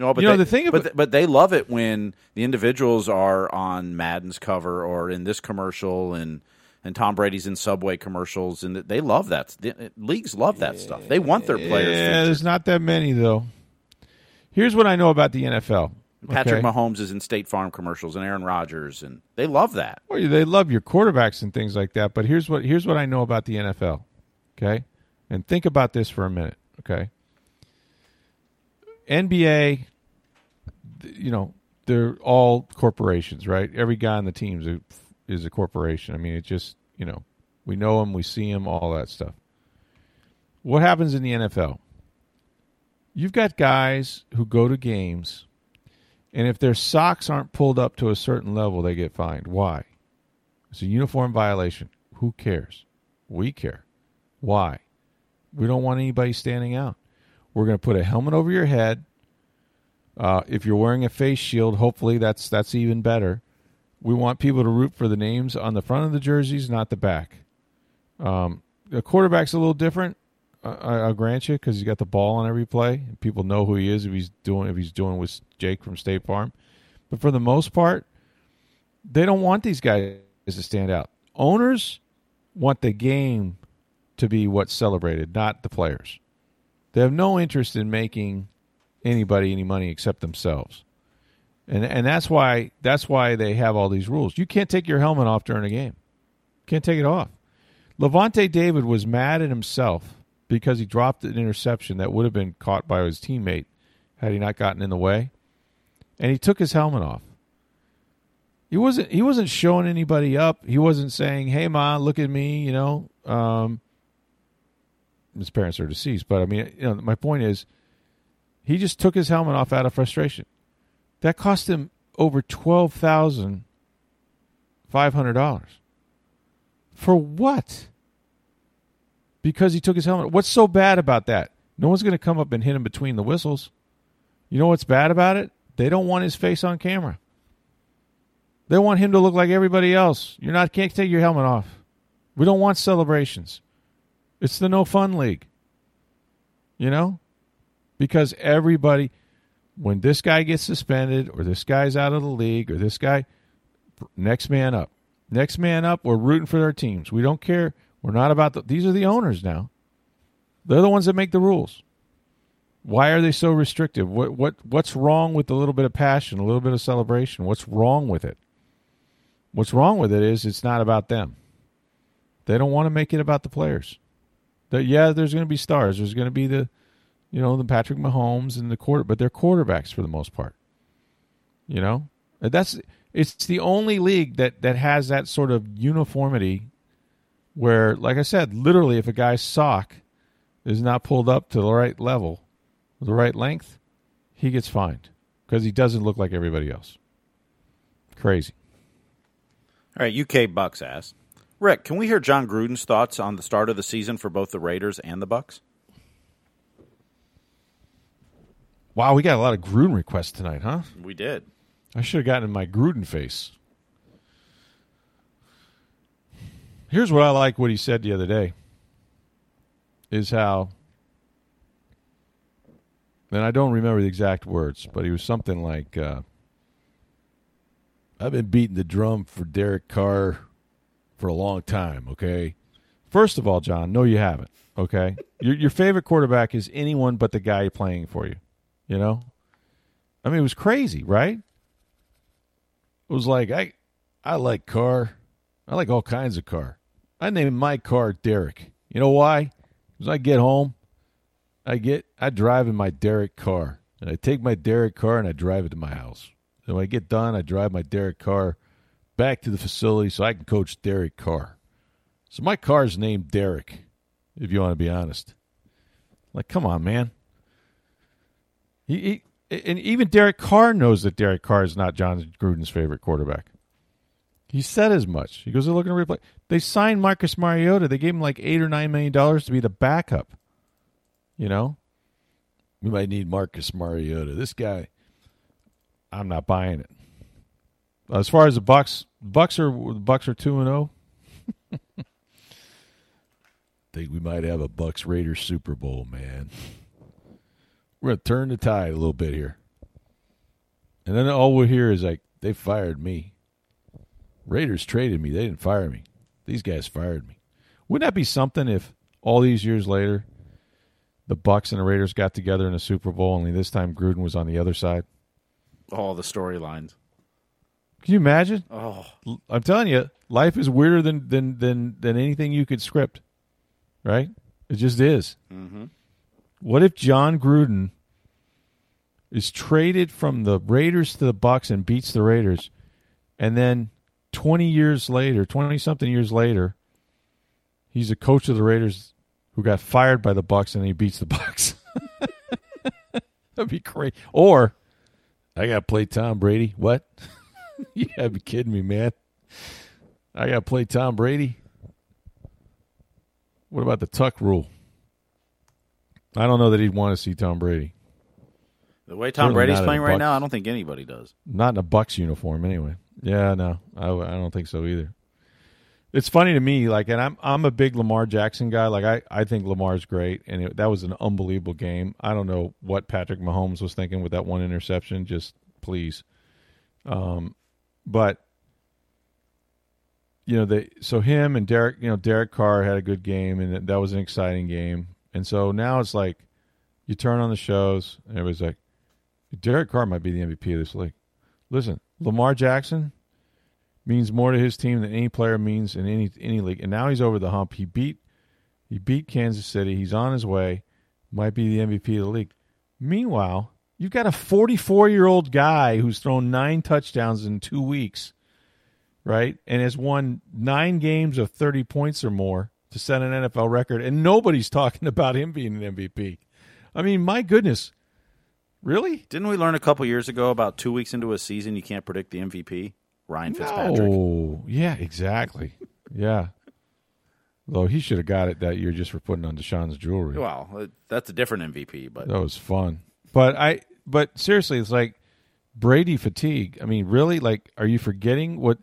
No, but you know they, the thing, about, but but they love it when the individuals are on Madden's cover or in this commercial and and Tom Brady's in Subway commercials, and they love that. The, leagues love that yeah, stuff. They want their players. Yeah, featured. there's not that many though. Here's what I know about the NFL. Patrick okay? Mahomes is in State Farm commercials and Aaron Rodgers, and they love that. Well, they love your quarterbacks and things like that. But here's what here's what I know about the NFL. Okay, and think about this for a minute. Okay, NBA, you know, they're all corporations, right? Every guy on the teams is a, is a corporation. I mean, it just you know, we know them, we see them, all that stuff. What happens in the NFL? You've got guys who go to games, and if their socks aren't pulled up to a certain level, they get fined. Why? It's a uniform violation. Who cares? We care. Why? We don't want anybody standing out. We're going to put a helmet over your head. Uh, if you're wearing a face shield, hopefully that's that's even better. We want people to root for the names on the front of the jerseys, not the back. Um, the quarterback's a little different. I, will grant you because he's got the ball on every play. People know who he is if he's doing if he's doing with Jake from State Farm. But for the most part, they don't want these guys to stand out. Owners want the game to be what's celebrated, not the players. They have no interest in making anybody any money except themselves. And and that's why that's why they have all these rules. You can't take your helmet off during a game. Can't take it off. Lavonte David was mad at himself because he dropped an interception that would have been caught by his teammate had he not gotten in the way. And he took his helmet off. He wasn't he wasn't showing anybody up. He wasn't saying, "Hey ma, look at me," you know. Um, his parents are deceased, but I mean, you know, my point is he just took his helmet off out of frustration. That cost him over twelve thousand five hundred dollars. For what? because he took his helmet. What's so bad about that? No one's going to come up and hit him between the whistles. You know what's bad about it? They don't want his face on camera. They want him to look like everybody else. You're not can't take your helmet off. We don't want celebrations. It's the no fun league. You know? Because everybody when this guy gets suspended or this guy's out of the league or this guy next man up. Next man up, we're rooting for their teams. We don't care we're not about the, these are the owners now. They're the ones that make the rules. Why are they so restrictive? What what what's wrong with a little bit of passion, a little bit of celebration? What's wrong with it? What's wrong with it is it's not about them. They don't want to make it about the players. That yeah, there's going to be stars. There's going to be the, you know, the Patrick Mahomes and the quarter, but they're quarterbacks for the most part. You know, that's it's the only league that that has that sort of uniformity where, like I said, literally, if a guy's sock is not pulled up to the right level, the right length, he gets fined because he doesn't look like everybody else. Crazy. All right, UK Bucks asked Rick, can we hear Jon Gruden's thoughts on the start of the season for both the Raiders and the Bucs? Wow, we got a lot of Gruden requests tonight, huh? We did. I should have gotten in my Gruden face. Here's what I like what he said the other day is how and I don't remember the exact words, but he was something like uh, I've been beating the drum for Derek Carr for a long time, okay? First of all, Jon, no you haven't, okay? your your favorite quarterback is anyone but the guy playing for you, you know? I mean, it was crazy, right? It was like I I like Carr. I like all kinds of Carr. I named my car Derek. You know why? Because I get home, I get I drive in my Derek car, and I take my Derek car and I drive it to my house. And when I get done, I drive my Derek car back to the facility so I can coach Derek Carr. So my car's named Derek, if you want to be honest. Like, come on, man. He, he and even Derek Carr knows that Derek Carr is not Jon Gruden's favorite quarterback. He said as much. He goes, they're looking to replay. They signed Marcus Mariota. They gave him like eight or nine million dollars to be the backup. You know? We might need Marcus Mariota. This guy, I'm not buying it. As far as the Bucs, Bucs are Bucs are two and zero. Oh. <laughs> Think we might have a Bucs Raiders Super Bowl, man. We're gonna turn the tide a little bit here, and then all we'll hear is like they fired me. Raiders traded me. They didn't fire me. These guys fired me. Wouldn't that be something if all these years later the Bucs and the Raiders got together in a Super Bowl, only this time Gruden was on the other side? All the storylines. Can you imagine? Oh, I'm telling you, life is weirder than than than than anything you could script. Right? It just is. mm-hmm. What if Jon Gruden is traded from the Raiders to the Bucs and beats the Raiders, and then twenty years later, twenty something years later, he's a coach of the Raiders who got fired by the Bucs and he beats the Bucs. <laughs> That'd be great. Or I got to play Tom Brady. What? <laughs> <laughs> you gotta be kidding me, man. I got to play Tom Brady. What about the tuck rule? I don't know that he'd want to see Tom Brady. The way Tom Certainly Brady's playing right now, I don't think anybody does. Not in a Bucs uniform, anyway. Yeah, no, I, I don't think so either. It's funny to me, like, and I'm I'm a big Lamar Jackson guy. Like, I, I think Lamar's great, and it, that was an unbelievable game. I don't know what Patrick Mahomes was thinking with that one interception. Just please, um, but you know they so him and Derek, you know Derek Carr had a good game, and that was an exciting game. And so now it's like you turn on the shows, and everybody's like, Derek Carr might be the MVP of this league. Listen, Lamar Jackson means more to his team than any player means in any any league. And now he's over the hump. He beat he beat Kansas City. He's on his way. Might be the MVP of the league. Meanwhile, you've got a 44 year old guy who's thrown nine touchdowns in two weeks, right? And has won nine games of 30 points or more to set an NFL record. And nobody's <laughs> talking about him being an MVP. I mean, my goodness. Really? Didn't we learn a couple years ago about two weeks into a season you can't predict the MVP? Ryan Fitzpatrick. Oh, yeah, exactly. yeah. Though he should have got it that year just for putting on Deshaun's jewelry. Well, that's a different MVP, but that was fun. But I, but seriously, it's like Brady fatigue. I mean, really, like, are you forgetting what?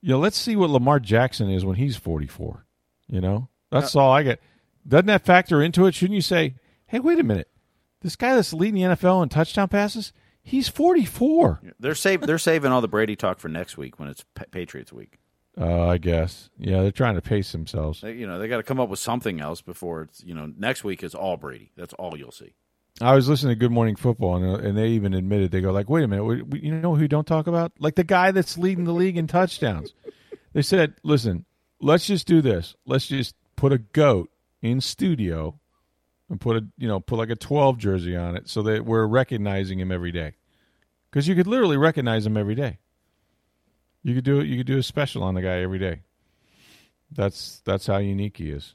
You know, let's see what Lamar Jackson is when he's forty-four. You know, that's uh, all I get. Doesn't that factor into it? Shouldn't you say, "Hey, wait a minute, this guy that's leading the NFL in touchdown passes, he's 44. They're save, They're saving all the Brady talk for next week when it's Patriots week. Uh, I guess. Yeah, they're trying to pace themselves. They, you know, they got to come up with something else before it's. You know, next week is all Brady. That's all you'll see. I was listening to Good Morning Football, and, uh, and they even admitted they go like, "Wait a minute, we, we, you know who don't talk about? Like the guy that's leading the league in touchdowns." they said, "Listen, let's just do this. Let's just put a goat in studio and put a you know put like a 12 jersey on it so that we're recognizing him every day because you could literally recognize him every day you could do it you could do a special on the guy every day that's that's how unique he is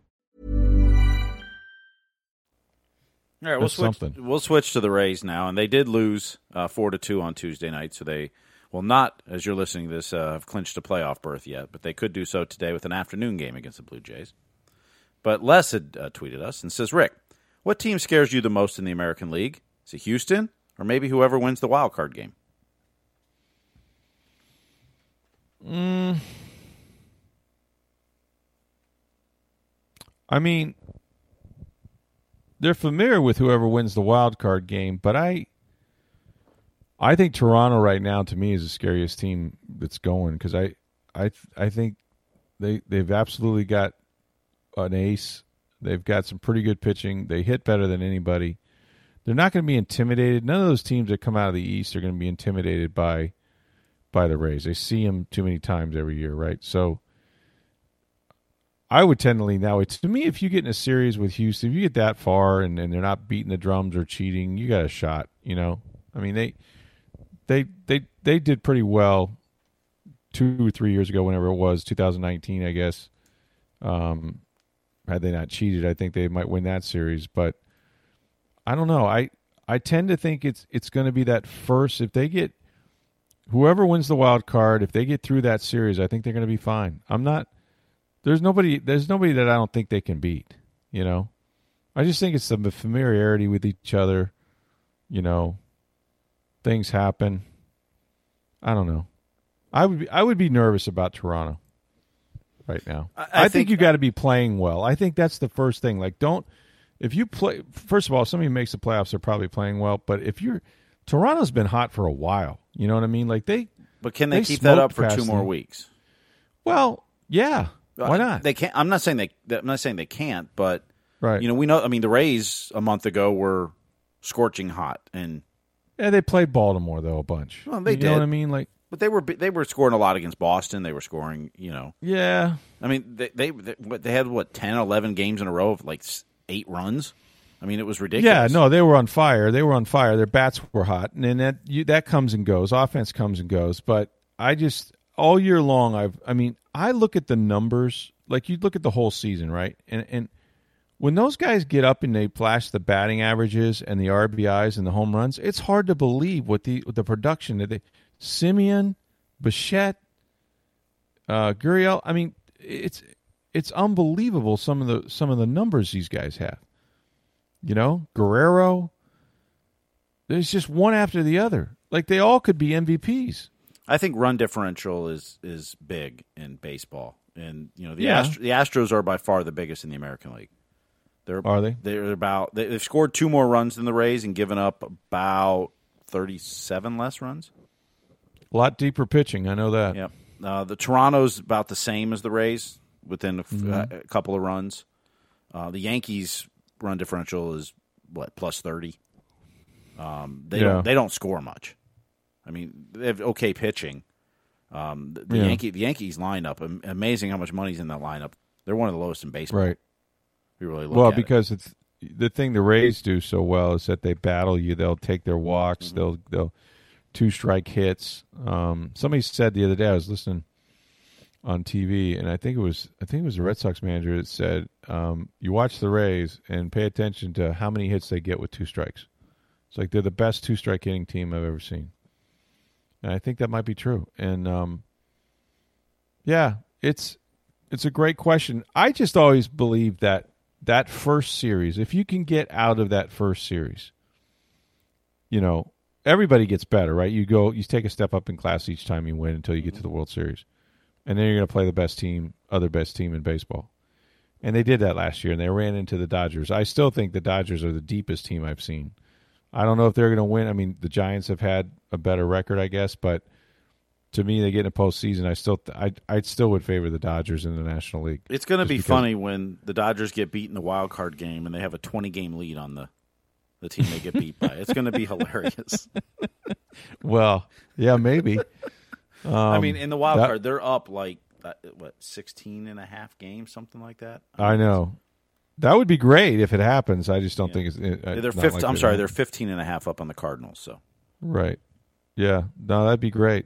All right, we'll switch, we'll switch to the Rays now. And they did lose uh, 4 to two on Tuesday night, so they will not, as you're listening to this, uh, have clinched a playoff berth yet, but they could do so today with an afternoon game against the Blue Jays. But Les had uh, tweeted us and says, Rick, what team scares you the most in the American League? Is it Houston or maybe whoever wins the wild card game? Mm. I mean, they're familiar with whoever wins the wild card game, but I I think Toronto right now to me is the scariest team that's going because I, I, I think they they've absolutely got an ace. They've got some pretty good pitching. They hit better than anybody. They're not going to be intimidated. None of those teams that come out of the East are going to be intimidated by by the Rays. They see them too many times every year, right? So I would tend to lean that way. To me, if you get in a series with Houston, if you get that far and, and they're not beating the drums or cheating, you got a shot. You know, I mean they they they they did pretty well two or three years ago, whenever it was, 2019, I guess. Um, had they not cheated, I think they might win that series. But I don't know. I I tend to think it's it's going to be that first. If they get whoever wins the wild card, if they get through that series, I think they're going to be fine. I'm not. There's nobody. There's nobody that I don't think they can beat. You know, I just think it's the familiarity with each other. You know, things happen. I don't know. I would be, I would be nervous about Toronto right now. I, I, I think, think, you got to be playing well. I think that's the first thing. Like don't if you play, first of all, somebody makes the playoffs, they're probably playing well. But if you're Toronto's been hot for a while, you know what I mean? Like they, but can they, they keep that up for two more weeks? Well, yeah. Why not? They can't. I'm not saying they. I'm not saying they can't, but right. You know, we know. I mean, the Rays a month ago were scorching hot, and yeah, they played Baltimore though a bunch. Well, they you did. know what I mean? Like, but they were they were scoring a lot against Boston. They were scoring, you know. Yeah. I mean, they they they, they had what 10, 11 games in a row of like eight runs. I mean, it was ridiculous. Yeah, no, they were on fire. They were on fire. Their bats were hot, and then that you, that comes and goes. Offense comes and goes. But I just all year long, I've. I mean, I look at the numbers. Like you look at the whole season, right? And and when those guys get up and they flash the batting averages and the RBIs and the home runs, it's hard to believe what the what the production that they Semien, Bichette, uh, Gurriel. I mean, it's it's unbelievable some of the some of the numbers these guys have. You know, Guerrero. There's just one after the other. Like they all could be MVPs. I think run differential is is big in baseball, and you know the yeah. The Astros are by far the biggest in the American League. They're are they? They're about they, have scored two more runs than the Rays and given up about thirty seven less runs. A lot deeper pitching, I know that. Yep. Uh, the Toronto's about the same as the Rays within a, mm-hmm. uh, a couple of runs. Uh, the Yankees run differential is what plus thirty. Um, they yeah. don't they don't score much. I mean, they have okay pitching. Um, the, the yeah. Yankee the Yankees lineup amazing how much money's in that lineup. They're one of the lowest in baseball. Right. We really well because it. it's the thing the Rays do so well is that they battle you. They'll take their walks. Mm-hmm. They'll they'll two strike hits. Um, somebody said the other day I was listening on TV, and I think it was I think it was the Red Sox manager that said, um, "You watch the Rays and pay attention to how many hits they get with two strikes. It's like they're the best two strike hitting team I've ever seen." And I think that might be true. And um, yeah, it's it's a great question. I just always believe that that first series, if you can get out of that first series, you know, everybody gets better, right? You go, you take a step up in class each time you win until you get to the World Series, and then you're going to play the best team, other best team in baseball. And they did that last year, and they ran into the Dodgers. I still think the Dodgers are the deepest team I've seen. I don't know if they're going to win. I mean, the Giants have had a better record, I guess, but to me, they get in a postseason. I still, I, I still would favor the Dodgers in the National League. It's going to be because, funny when the Dodgers get beat in the wild card game and they have a twenty game lead on the the team they get beat by. It's going to be hilarious. <laughs> <laughs> well, yeah, maybe. Um, I mean, in the wild that, card, they're up like what 16 and a half games, something like that. I, I know. That would be great if it happens. I just don't yeah. think it's. It, they're 15, I'm sorry, they're 15 and a half up on the Cardinals. So. Right. Yeah. No, that'd be great.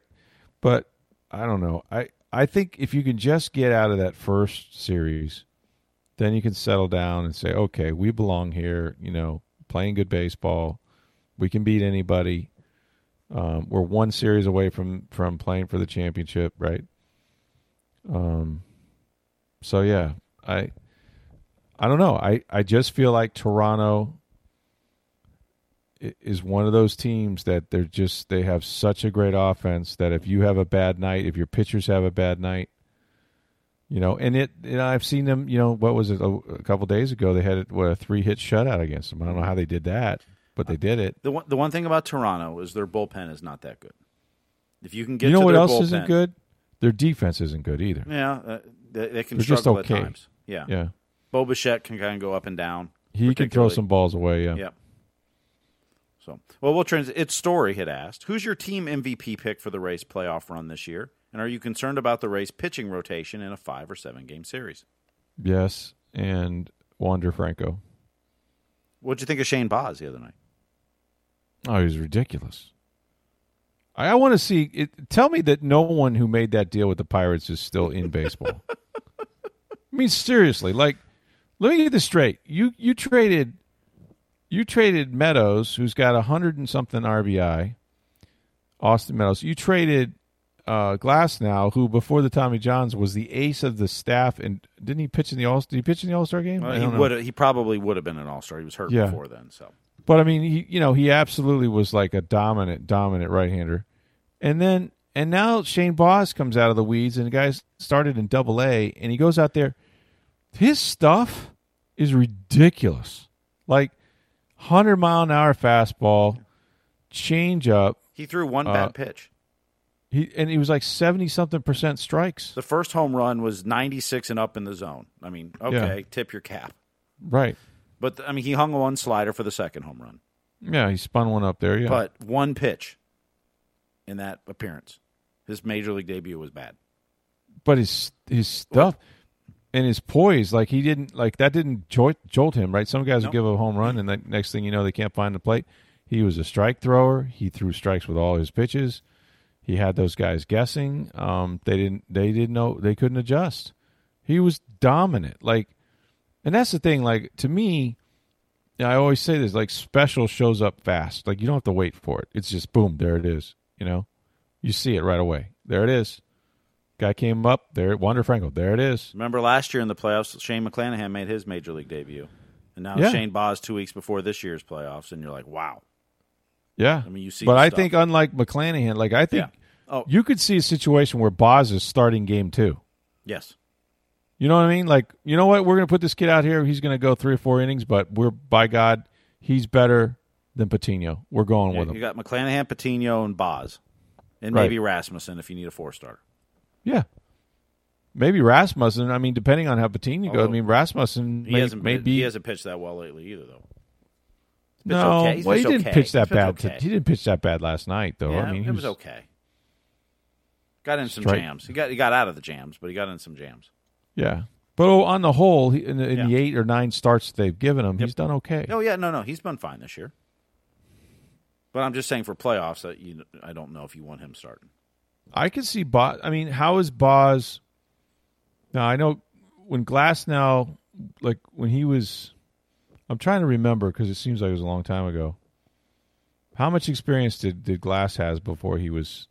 But I don't know. I I think if you can just get out of that first series, then you can settle down and say, okay, we belong here. You know, playing good baseball. We can beat anybody. Um, we're one series away from from playing for the championship, right? Um, so yeah, I I don't know. I I just feel like Toronto is one of those teams that they're just they have such a great offense that if you have a bad night, if your pitchers have a bad night, you know, and it, and I've seen them. You know, what was it a, a couple days ago? They had what a three hit shutout against them. I don't know how they did that, but they did it. The one, the one thing about Toronto is their bullpen is not that good. If you can get, you know what else bullpen, isn't good? Their defense isn't good either. Yeah, uh, they, they, can They're struggle just okay. at times. Yeah, yeah. Bo can kind of go up and down. He can throw some balls away. Yeah. Yeah. So, well, we'll trans. It's Story had asked, "Who's your team MVP pick for the Rays playoff run this year?" And are you concerned about the Rays pitching rotation in a five or seven game series? Yes, and Wander Franco. What'd you think of Shane Baz the other night? Oh, he was ridiculous. I, I want to see. It, tell me that no one who made that deal with the Pirates is still in baseball. <laughs> I mean, seriously, like, let me get this straight. You you traded, you traded Meadows, who's got a hundred and something RBI. Austin Meadows. You traded uh, Glasnow, who before the Tommy Johns was the ace of the staff, and didn't he pitch in the All? Did he pitch in the All Star game? Well, he would. He probably would have been an All Star. He was hurt yeah. before then, so. But I mean, he you know he absolutely was like a dominant, dominant right hander, and then and now Shane Baz comes out of the weeds, and the guy started in Double A, and he goes out there. His stuff is ridiculous. Like hundred mile an hour fastball, change up. He threw one bad uh, pitch. He and he was like seventy something percent strikes. The first home run was ninety six and up in the zone. I mean, okay, yeah. tip your cap. Right. But I mean, he hung one slider for the second home run. Yeah, he spun one up there. Yeah. But one pitch in that appearance, his major league debut was bad. But his his stuff and his poise, like he didn't like that didn't jolt, jolt him. Right. Some guys nope. will give a home run, and the next thing you know, they can't find the plate. He was a strike thrower. He threw strikes with all his pitches. He had those guys guessing. Um, they didn't. They didn't know. They couldn't adjust. He was dominant. Like, and that's the thing. Like to me, I always say this. Like special shows up fast. Like you don't have to wait for it. It's just boom. There it is. You know, you see it right away. There it is. Guy came up there. Wander Franco. There it is. Remember last year in the playoffs, Shane McClanahan made his major league debut, and now yeah. Shane Baz two weeks before this year's playoffs, and you're like, wow. Yeah, I mean, you see, but I stuff. think unlike McClanahan, like I think yeah. oh. you could see a situation where Baz is starting game two. Yes, you know what I mean? Like, you know what? We're going to put this kid out here. He's going to go three or four innings, but we're by God, he's better than Patino. We're going yeah, with him. You got McClanahan, Patino, and Baz, and right. maybe Rasmussen if you need a four star. Yeah, maybe Rasmussen. I mean, depending on how Patino goes. I oh. mean, Rasmussen. He may, hasn't may be, he hasn't pitched that well lately either, though. No, okay. well, he didn't okay. pitch that bad. Okay. He didn't pitch that bad last night, though. Yeah, I mean, it was, was, okay. Got in some jams. He got he got out of the jams, but he got in some jams. Yeah, but oh, on the whole, in, the, in yeah. the eight or nine starts they've given him, yep. he's done okay. Oh yeah, no, no, he's been fine this year. But I'm just saying for playoffs, that you, I don't know if you want him starting. I can see Baz. I mean, how is Baz? Now I know when Glasnow, like when he was I'm trying to remember because it seems like it was a long time ago. How much experience did, did Glass has before he was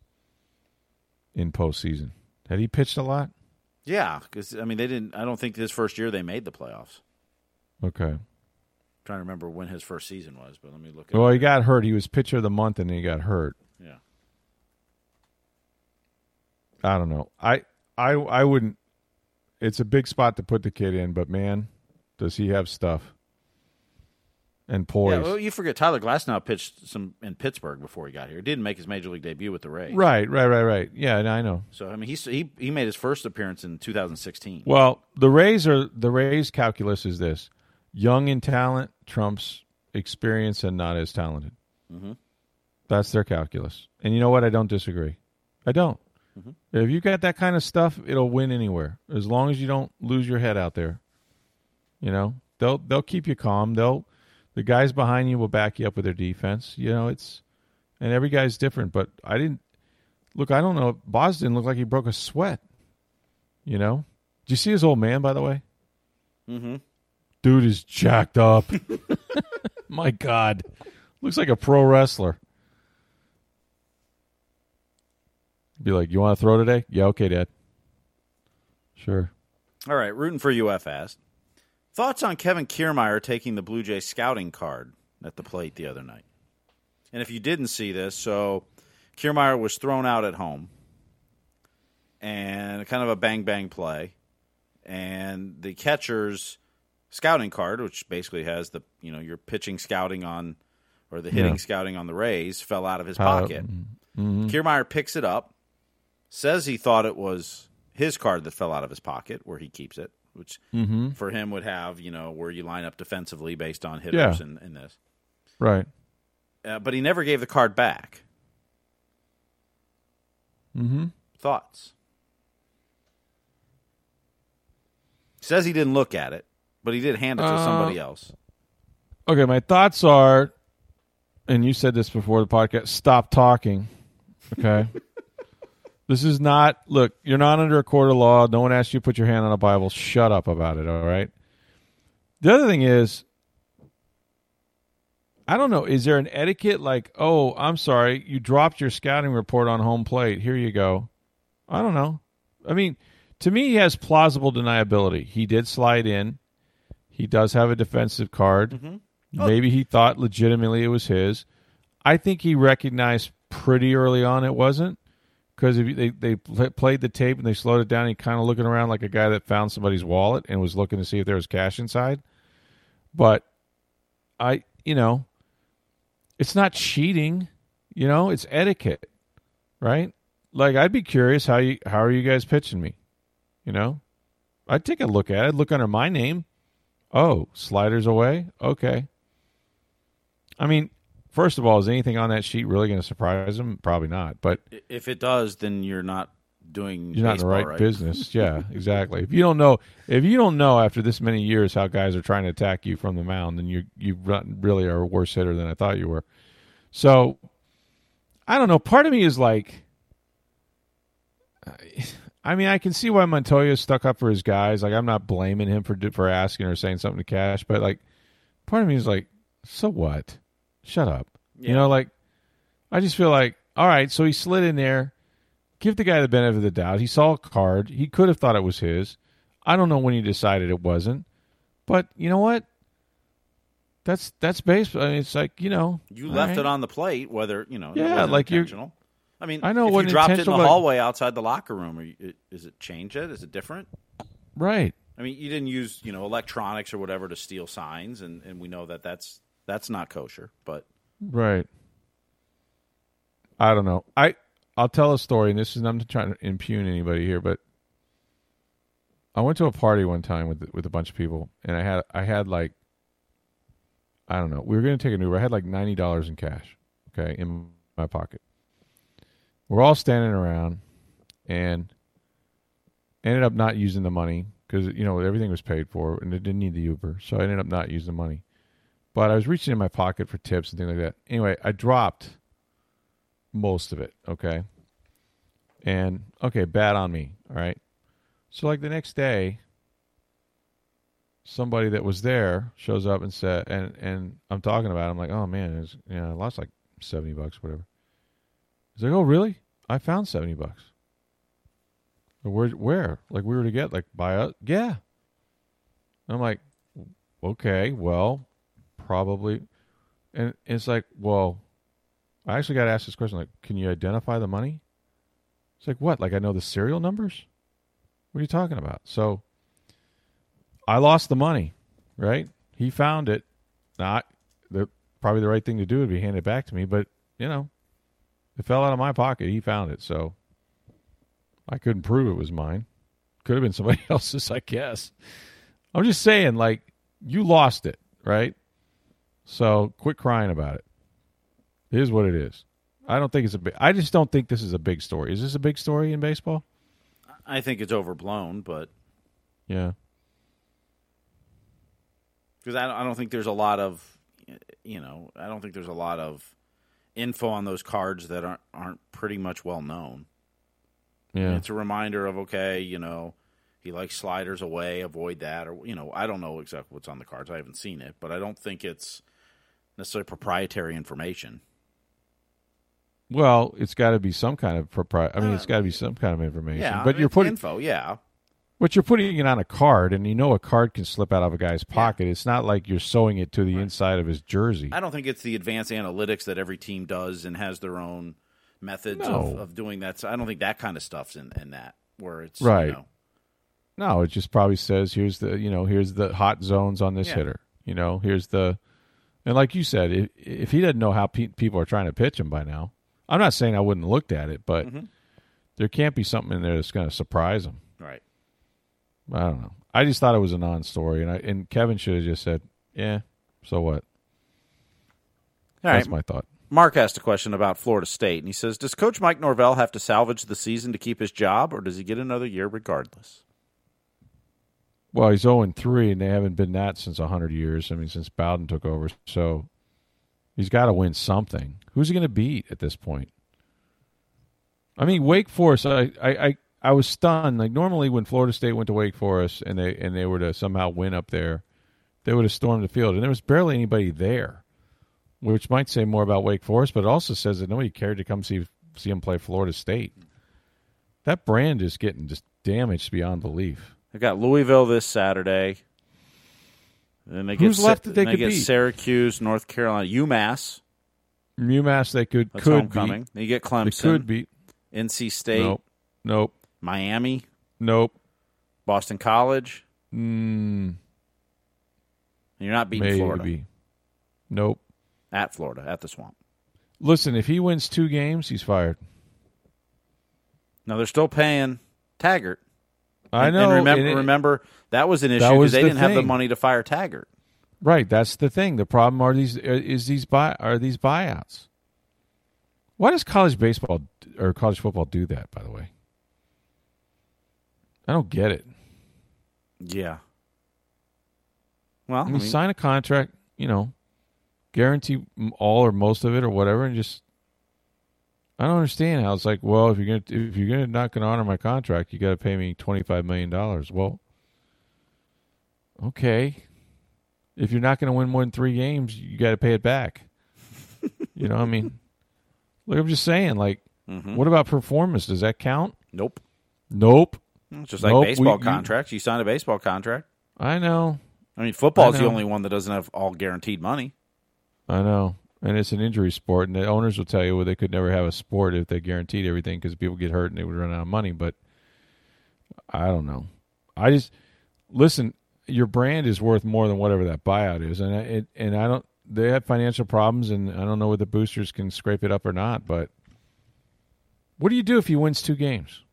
in postseason? Had he pitched a lot? Yeah, because I mean they didn't. I don't think his first year they made the playoffs. Okay. I'm trying to remember when his first season was, but let me look. At it. Well, he got hurt. He was pitcher of the month, and he got hurt. Yeah. I don't know. I I I wouldn't. It's a big spot to put the kid in, but man, does he have stuff? and poise. Yeah, well, you forget Tyler Glasnow pitched some in Pittsburgh before he got here. Didn't make his major league debut with the Rays. Right, right, right, right. Yeah, I know. So I mean, he he he made his first appearance in 2016. Well, the Rays are the Rays calculus is this: young in talent trumps experience and not as talented. Mm-hmm. That's their calculus. And you know what? I don't disagree. I don't. Mm-hmm. If you got that kind of stuff, it'll win anywhere as long as you don't lose your head out there. You know, they'll they'll keep you calm. They'll the guys behind you will back you up with their defense. You know, it's and every guy's different. But I didn't look. I don't know. Baz didn't look like he broke a sweat. You know, did you see his old man? By the way, mm-hmm. dude is jacked up. <laughs> My God, looks like a pro wrestler. Be like, you want to throw today? Yeah, okay, Dad. Sure. All right, rooting for UF asked. Thoughts on Kevin Kiermaier taking the Blue Jay scouting card at the plate the other night? And if you didn't see this, so Kiermaier was thrown out at home and kind of a bang bang play. And the catcher's scouting card, which basically has the you know your pitching scouting on or the hitting yeah. scouting on the Rays, fell out of his pocket. Mm-hmm. Kiermaier picks it up, says he thought it was his card that fell out of his pocket, where he keeps it which mm-hmm. for him would have you know where you line up defensively based on hitters yeah. in, in this. Right. Uh, but he never gave the card back. Mm-hmm. Thoughts? Says he didn't look at it, but he did hand it to uh, somebody else. Okay, my thoughts are, and you said this before the podcast. Stop talking. Okay. <laughs> This is not look, you're not under a court of law. No one asked you to put your hand on a Bible. Shut up about it, all right? The other thing is I don't know, is there an etiquette like, "Oh, I'm sorry, you dropped your scouting report on home plate. Here you go." I don't know. I mean, to me he has plausible deniability. He did slide in. He does have a defensive card. Mm-hmm. Oh. Maybe he thought legitimately it was his. I think he recognized pretty early on it wasn't because they they played the tape and they slowed it down. He kind of looking around like a guy that found somebody's wallet and was looking to see if there was cash inside. But I, you know, it's not cheating, you know, it's etiquette, right? Like I'd be curious how you how are you guys pitching me? You know? I'd take a look at it, look under my name. Oh, sliders away? Okay. I mean, first of all, is anything on that sheet really going to surprise them? Probably not. But if it does, then you're not doing you're not in the right, right, business. <laughs> Yeah, exactly. If you don't know, if you don't know after this many years how guys are trying to attack you from the mound, then you you really are a worse hitter than I thought you were. So, I don't know. Part of me is like, I mean, I can see why Montoya stuck up for his guys. Like, I'm not blaming him for for asking or saying something to Cash, but like, part of me is like, so what? Shut up. Yeah. You know, like, I just feel like, all right, so he slid in there give the guy the benefit of the doubt. He saw a card. He could have thought it was his. I don't know when he decided it wasn't. But you know what? That's that's baseball. I mean, it's like you know, you left right. it on the plate, whether you know, yeah, like you're. I mean, I know if you dropped it in the hallway outside the locker room. You, is it change it? Is it different? Right. I mean, you didn't use you know electronics or whatever to steal signs, and, and we know that that's that's not kosher. But right. I don't know. I I'll tell a story, and this is I'm not trying to impugn anybody here, but I went to a party one time with with a bunch of people, and I had I had like I don't know. We were going to take an Uber. I had like ninety dollars in cash, okay, in my pocket. We're all standing around, and ended up not using the money because you know everything was paid for, and it didn't need the Uber, so I ended up not using the money. But I was reaching in my pocket for tips and things like that. Anyway, I dropped most of it. Okay. And okay, bad on me. All right. So like the next day, somebody that was there shows up and said, and and I'm talking about. It, I'm like, oh man, it's, you know, I lost like seventy bucks, whatever. He's like, oh really? I found seventy bucks. Where? Where? Like we were to get like buy a uh, yeah. I'm like, okay, well, probably, and it's like, well, I actually got asked this question like, can you identify the money? It's like, what? Like, I know the serial numbers? What are you talking about? So I lost the money, right? He found it. Not the probably the right thing to do would be hand it back to me, but you know, it fell out of my pocket. He found it, so I couldn't prove it was mine. Could have been somebody <laughs> else's, I guess. I'm just saying, like, you lost it, right? So quit crying about it. It is what it is. I don't think it's a big. I just don't think this is a big story. Is this a big story in baseball? I think it's overblown, but yeah, because I, I don't think there's a lot of, you know, I don't think there's a lot of info on those cards that aren't aren't pretty much well known. Yeah, it's a reminder of okay, you know, he likes sliders away, avoid that, or you know, I don't know exactly what's on the cards. I haven't seen it, but I don't think it's necessarily proprietary information. Well, it's got to be some kind of proprietary. I mean, it's uh, got to be some kind of information. Yeah, but you're putting info. Yeah, but you're putting it on a card, and you know a card can slip out of a guy's pocket. Yeah. It's not like you're sewing it to the right. inside of his jersey. I don't think it's the advanced analytics that every team does and has their own methods no. of, of, doing that. So I don't think that kind of stuff's in, in that where it's right. You know, no, it just probably says here's the you know here's the hot zones on this yeah. hitter. You know here's the and like you said, if, if he doesn't know how pe- people are trying to pitch him by now, I'm not saying I wouldn't looked at it, but mm-hmm. there can't be something in there that's going to surprise him. Right. I don't know. I just thought it was a non-story, and I and Kevin should have just said, "Yeah, so what." All that's right. my thought. Mark asked a question about Florida State, and he says, "Does Coach Mike Norvell have to salvage the season to keep his job, or does he get another year regardless?" Well, he's 0 3, and they haven't been that since 100 years. I mean, since Bowden took over. So he's got to win something. Who's he going to beat at this point? I mean, Wake Forest. I, I, I, I was stunned. Like normally, when Florida State went to Wake Forest and they and they were to somehow win up there, they would have stormed the field, and there was barely anybody there, which might say more about Wake Forest, but it also says that nobody cared to come see see them play Florida State. That brand is getting just damaged beyond belief. They got Louisville this Saturday. Then they Who's get left that they could get beat? Syracuse, North Carolina, UMass. UMass they could That's could homecoming. beat. They get Clemson. They could beat. NC State. Nope. Nope. Miami. Nope. Boston College. Mm, you're not beating maybe. Florida. Nope. At Florida, at the Swamp. Listen, if he wins two games, he's fired. Now they're still paying Taggart. I know. And remember, it, remember that was an issue because they the didn't have the money to fire Taggart. right. That's the thing. The problem are these uh, is these buy are these buyouts. Why does college baseball or college football do that? By the way, I don't get it. Yeah. Well, I I mean, mean, sign a contract. You know, guarantee all or most of it or whatever, and just. I don't understand how it's like. Well, if you're gonna if you're gonna not gonna honor my contract, you got to pay me twenty five million dollars. Well, okay. If you're not going to win more than three games, you got to pay it back. <laughs> you know, what I mean, look, I'm just saying. Like, Mhm. what about performance? Does that count? nope. Nope. It's just like Nope, baseball we- contracts. You sign a baseball contract. I know. I mean, football's I the only one that doesn't have all guaranteed money. I know. And it's an injury sport, and the owners will tell you well, they could never have a sport if they guaranteed everything because people get hurt and they would run out of money. But I don't know. I just listen. Your brand is worth more than whatever that buyout is, and it and I don't. They have financial problems, and I don't know whether the boosters can scrape it up or not. But what do you do if he wins two games?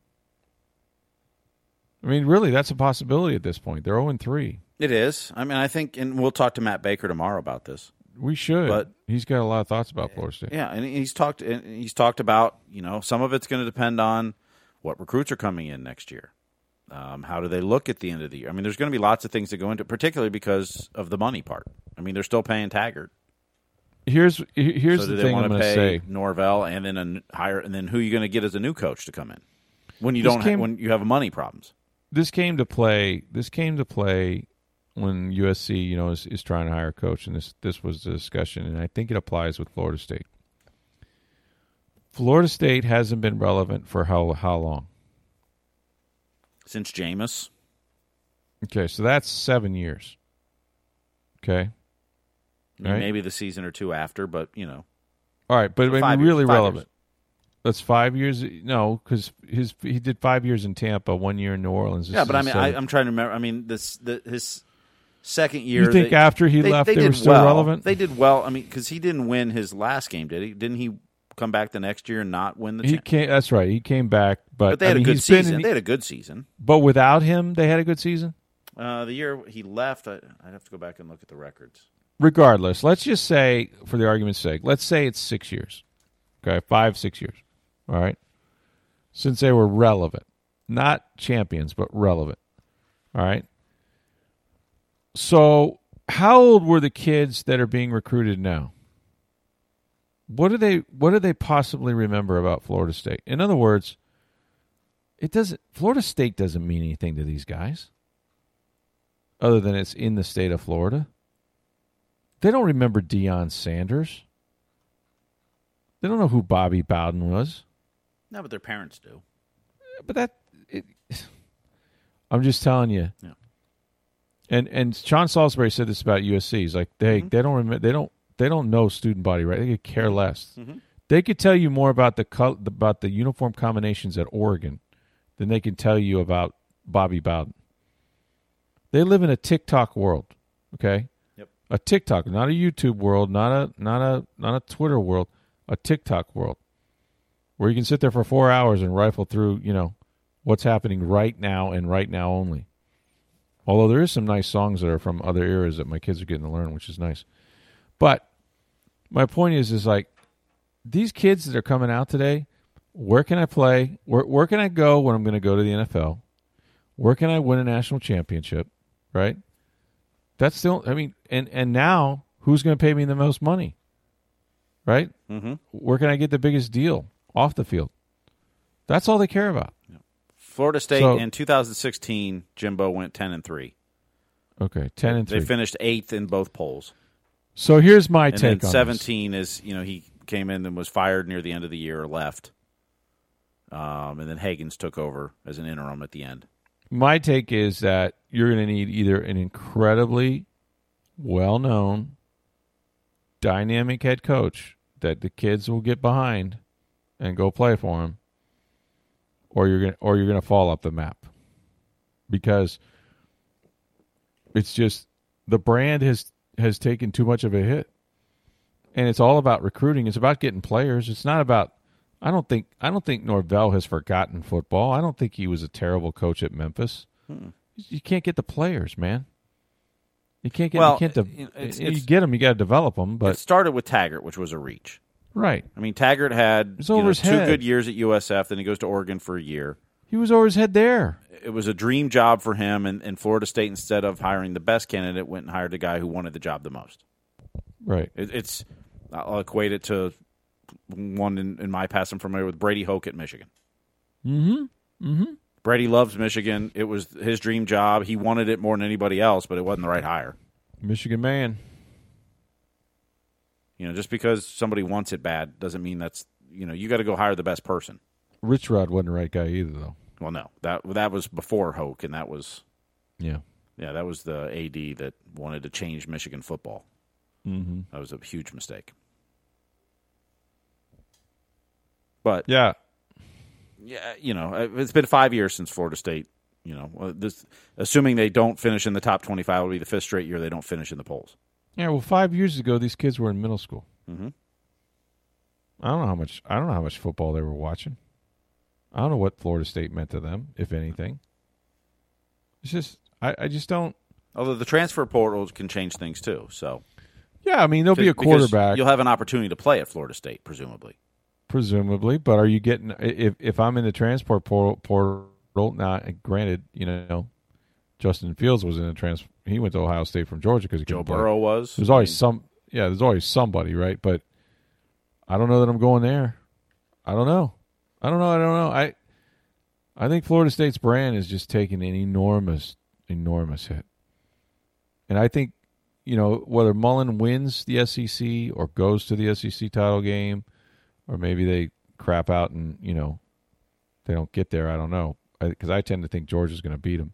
I mean, really, that's a possibility at this point. They're zero and three. It is. I mean, I think, and we'll talk to Matt Baker tomorrow about this. We should. But- he's got a lot of thoughts about Florida State. Yeah, and he's talked. And he's talked about you know some of it's going to depend on what recruits are coming in next year. Um, how do they look at the end of the year? I mean, there's going to be lots of things that go into, it, particularly because of the money part. I mean, they're still paying Taggart. Here's here's so the thing want I'm to going to pay say. Norvell and then an hire, and then who are you going to get as a new coach to come in when you This don't came- ha- when you have money problems? this came to play. This came to play when USC, you know, is, is trying to hire a coach, and this this was the discussion, and I think it applies with Florida State. Florida State hasn't been relevant for how how long? Since Jameis, Okay, so that's seven years. Okay, I mean, Right. maybe the season or two after, but you know, all right, but I mean, Five years, really relevant. years. That's five years. No, because his he did five years in Tampa, one year in New Orleans. This yeah. But I mean, I, I'm trying to remember. I mean, this the, his second year. you think they- after he left, they, were did still well. relevant? They did well. I mean, because he didn't win his last game, did he? Didn't he come back the next year and not win the? he came. That's right. He came back, but, but they had I mean, a good he's in season. they had a good season. but without him, they had a good season. Uh, the year he left, I, I'd have to go back and look at the records. regardless, let's just say, for the argument's sake, let's say it's six years. Okay, five, six years. All right. Since they were relevant, not champions, but relevant. All right. So, how old were the kids that are being recruited now? What do they what do they possibly remember about Florida State? In other words, it doesn't Florida State doesn't mean anything to these guys other than it's in the state of Florida. They don't remember Deion Sanders. They don't know who Bobby Bowden was. No, but their parents do. But that it, <sighs> I'm just telling you. Yeah. And and Sean Salisbury said this about USC. He's like they Mm-hmm. they don't remember they don't they don't know student body right. They could care less. They could tell you more about the col- about the uniform combinations at Oregon than they can tell you about Bobby Bowden. They live in a TikTok world, okay? Yep. A TikTok, not a YouTube world, not a not a not a Twitter world, a TikTok world, where you can sit there for four hours and rifle through, you know, what's happening right now and right now only. Although there is some nice songs that are from other eras that my kids are getting to learn, which is nice. But my point is, is like these kids that are coming out today. Where can I play? Where where can I go when I'm going to go to the NFL? Where can I win a national championship? Right. That's still. I mean, and and now who's going to pay me the most money? Right. Mm-hmm. Where can I get the biggest deal off the field? That's all they care about. Florida State So- in 2016, Jimbo went 10 and three. Okay, ten and 3. They finished eighth in both polls. so here's my And take then on this. 17 is you know he came in and was fired near the end of the year or left. Um, and then Haggins took over as an interim at the end. my take is that you're going to need either an incredibly well-known dynamic head coach that the kids will get behind and go play for him or you're going to or you're to fall off the map because it's just the brand has has taken too much of a hit and it's all about recruiting. It's about getting players. It's not about. I don't think. I don't think Norvell has forgotten football. I don't think he was a terrible coach at Memphis. Hmm. You can't get the players, man. You can't get. Well, you can't. De- it's, you get them. You got to develop them. But it started with Taggart, which was a reach. Right. I mean, Taggart had you know, two head. good years at USF. Then he goes to Oregon for a year. He was over his head there. It was a dream job for him, and, and Florida State, instead of hiring the best candidate, went and hired the guy who wanted the job the most. Right. It, it's I'll equate it to one in, in, my past. I'm familiar with Brady Hoke at Michigan. Mm-hmm. Mm-hmm. Brady loves Michigan. It was his dream job. He wanted it more than anybody else, but it wasn't the right hire. Michigan man. You know, just because somebody wants it bad doesn't mean that's you know you got to go hire the best person. Rich Rod wasn't the right guy either, though. Well, no that that was before Hoke, and that was yeah, yeah, that was the AD that wanted to change Michigan football. Mm-hmm. That was a huge mistake. But yeah, yeah, you know, uh, it's been five years since Florida State. You know, this assuming they don't finish in the top twenty-five will be the fifth straight year they don't finish in the polls. Yeah, well, five years ago, these kids were in middle school. Mm-hmm. I don't know how much. I don't know how much football they were watching. I don't know what Florida State meant to them, if anything. It's just I, I just don't. Although the transfer portal can change things too, so yeah, I mean there'll be a quarterback. You'll have an opportunity to play at Florida State, presumably. Presumably, but are you getting if if I'm in the transport portal, portal now? Granted, you know, Justin Fields was in a trans. He went to Ohio State from Georgia because Joe Burrow play. was. There's always some. Yeah, there's always somebody, right? But I don't know that I'm going there. I don't know. I don't know. I don't know. I I think Florida State's brand is just taking an enormous, enormous hit. And I think, you know, whether Mullen wins the SEC or goes to the SEC title game, or maybe they crap out and, you know, they don't get there. I don't know. Because I, I, tend to think Georgia's going to beat them.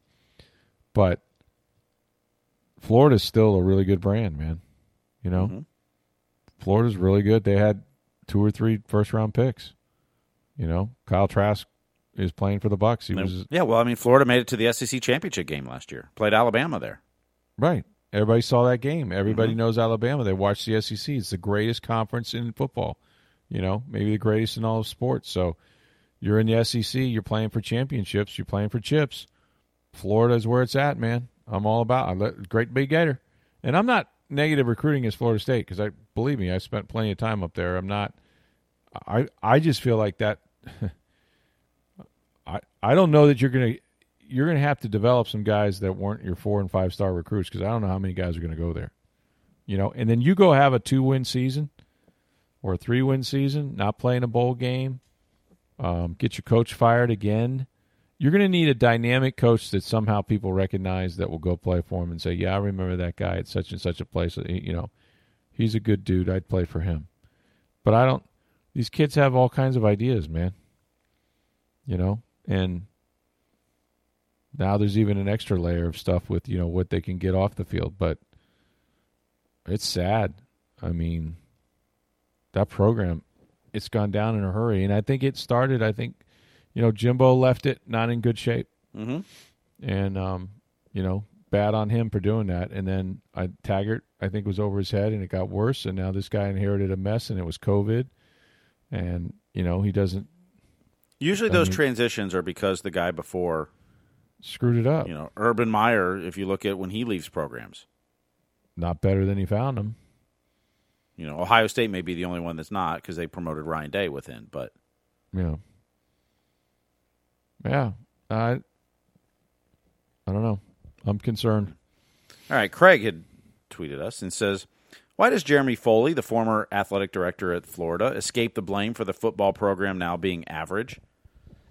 But Florida's still a really good brand, man. You know, mm-hmm. Florida's really good. They had two or three first round picks. You know, Kyle Trask is playing for the Bucs. He was yeah. Well, I mean, Florida made it to the SEC championship game last year. Played Alabama there. Right. Everybody saw that game. Everybody mm-hmm. knows Alabama. They watched the SEC. It's the greatest conference in football. You know, maybe the greatest in all of sports. So you're in the SEC. You're playing for championships. You're playing for chips. Florida is where it's at, man. I'm all about. I great big gator, and I'm not negative recruiting as Florida State because I believe me, I spent plenty of time up there. I'm not. I I just feel like that <laughs> I I don't know that you're gonna you're gonna have to develop some guys that weren't your four and five star recruits because I don't know how many guys are gonna go there. You know, and then you go have a two win season or a three win season, not playing a bowl game, um, get your coach fired again. You're going to need a dynamic coach that somehow people recognize that will go play for him and say, "Yeah, I remember that guy at such and such a place. You know, he's a good dude. I'd play for him." But I don't. These kids have all kinds of ideas, man you know, and now there's even an extra layer of stuff with you know what they can get off the field, but it's sad. I mean, that program, it's gone down in a hurry, and I think it started. I think, you know, Jimbo left it not in good shape, mm-hmm. and um, you know, bad on him for doing that. And then I, Taggart, I think, was over his head, and it got worse. And now this guy inherited a mess, and it was COVID, and you know, he doesn't Usually, those I mean, transitions are because the guy before screwed it up. You know, Urban Meyer. If you look at when he leaves programs, not better than he found them. You know, Ohio State may be the only one that's not because they promoted Ryan Day within, but yeah, yeah. I I don't know. I'm concerned. All right, Craig had tweeted us and says why does Jeremy Foley, the former athletic director at Florida, escape the blame for the football program now being average?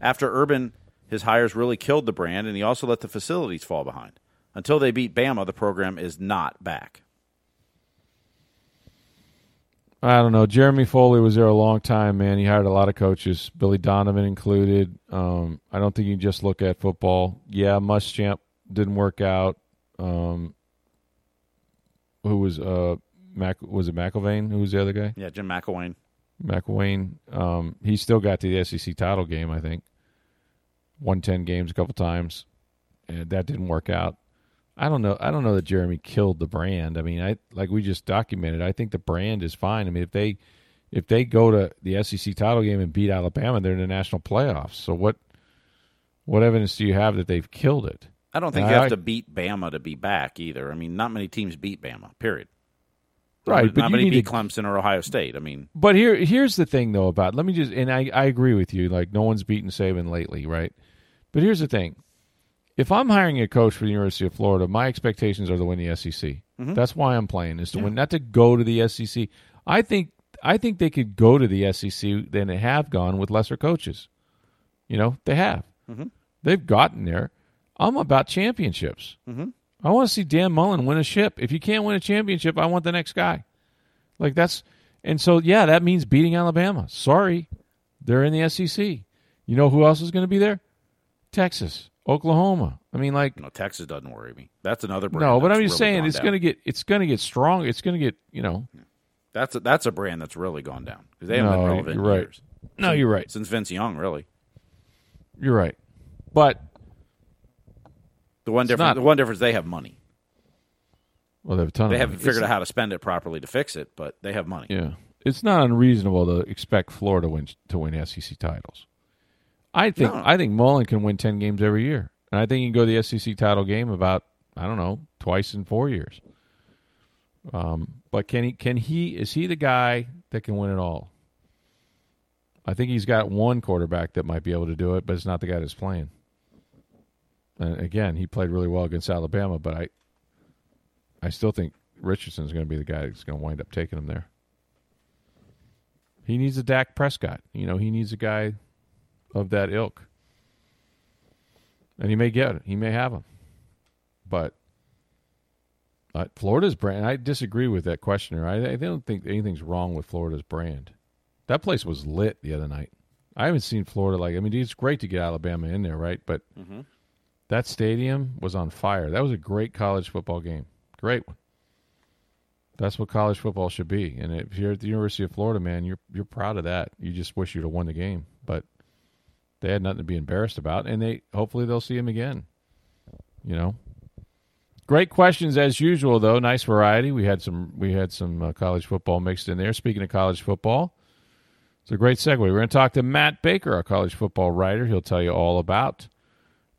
After Urban, his hires really killed the brand, and he also let the facilities fall behind. Until they beat Bama, the program is not back. I don't know. Jeremy Foley was there a long time, man. He hired a lot of coaches, Billy Donovan included. Um, I don't think you just look at football. Yeah, Muschamp didn't work out. Um, who was uh, Mac was it McElwain? Who was the other guy? Yeah, Jim McElwain. McElwain. Um, he still got to the SEC title game, I think. Won ten games a couple times, and that didn't work out. I don't know. I don't know that Jeremy killed the brand. I mean, I like we just documented. I think the brand is fine. I mean, if they if they go to the SEC title game and beat Alabama, they're in the national playoffs. So what what evidence do you have that they've killed it? I don't think and you I, have to beat Bama to be back either. I mean, not many teams beat Bama. Period. Right, not, but not many beat to, Clemson or Ohio State. I mean, but here here's the thing though about let me just and I I agree with you. Like no one's beaten Saban lately, right? But here's the thing: if I'm hiring a coach for the University of Florida, my expectations are to win the SEC. Mm-hmm. That's why I'm playing is to yeah. win, not to go to the SEC. I think I think they could go to the SEC than they have gone with lesser coaches. You know, they have. Mm-hmm. They've gotten there. I'm about championships. Mm-hmm. I want to see Dan Mullen win a ship. If you can't win a championship, I want the next guy. Like that's and so yeah, that means beating Alabama. Sorry, they're in the SEC. You know who else is going to be there? Texas, Oklahoma. I mean, like no, Texas doesn't worry me. That's another brand. No, but I'm just really saying it's going to get it's going to get strong. It's going to get you know. That's a, that's a brand that's really gone down because they haven't no, been relevant. You're right. Years. No, you're right. Since Vince Young, really. You're right, but the one difference. Not, the one difference they have money. Well, they have a ton. They haven't figured out how to spend it properly to fix it, but they have money. Yeah, it's not unreasonable to expect Florida win to win SEC titles. I think no. I think Mullen can win ten games every year, and I think he can go to the SEC title game about I don't know twice in four years. Um, but can he? Can he? Is he the guy that can win it all? I think he's got one quarterback that might be able to do it, but it's not the guy that's playing. And again, he played really well against Alabama, but I, I still think Richardson's going to be the guy that's going to wind up taking him there. He needs a Dak Prescott. You know, he needs a guy of that ilk. And he may get it. He may have them. But uh, Florida's brand, I disagree with that questioner. I, I don't think anything's wrong with Florida's brand. That place was lit the other night. I haven't seen Florida like. I mean, it's great to get Alabama in there, right? But mm-hmm. that stadium was on fire. That was a great college football game. Great one. That's what college football should be. And if you're at the University of Florida, man, you're you're proud of that. You just wish you'd have won the game, but they had nothing to be embarrassed about, and they hopefully they'll see him again. You know, great questions as usual, though. Nice variety. We had some we had some uh, college football mixed in there. Speaking of college football, it's a great segue. We're going to talk to Matt Baker, our college football writer. He'll tell you all about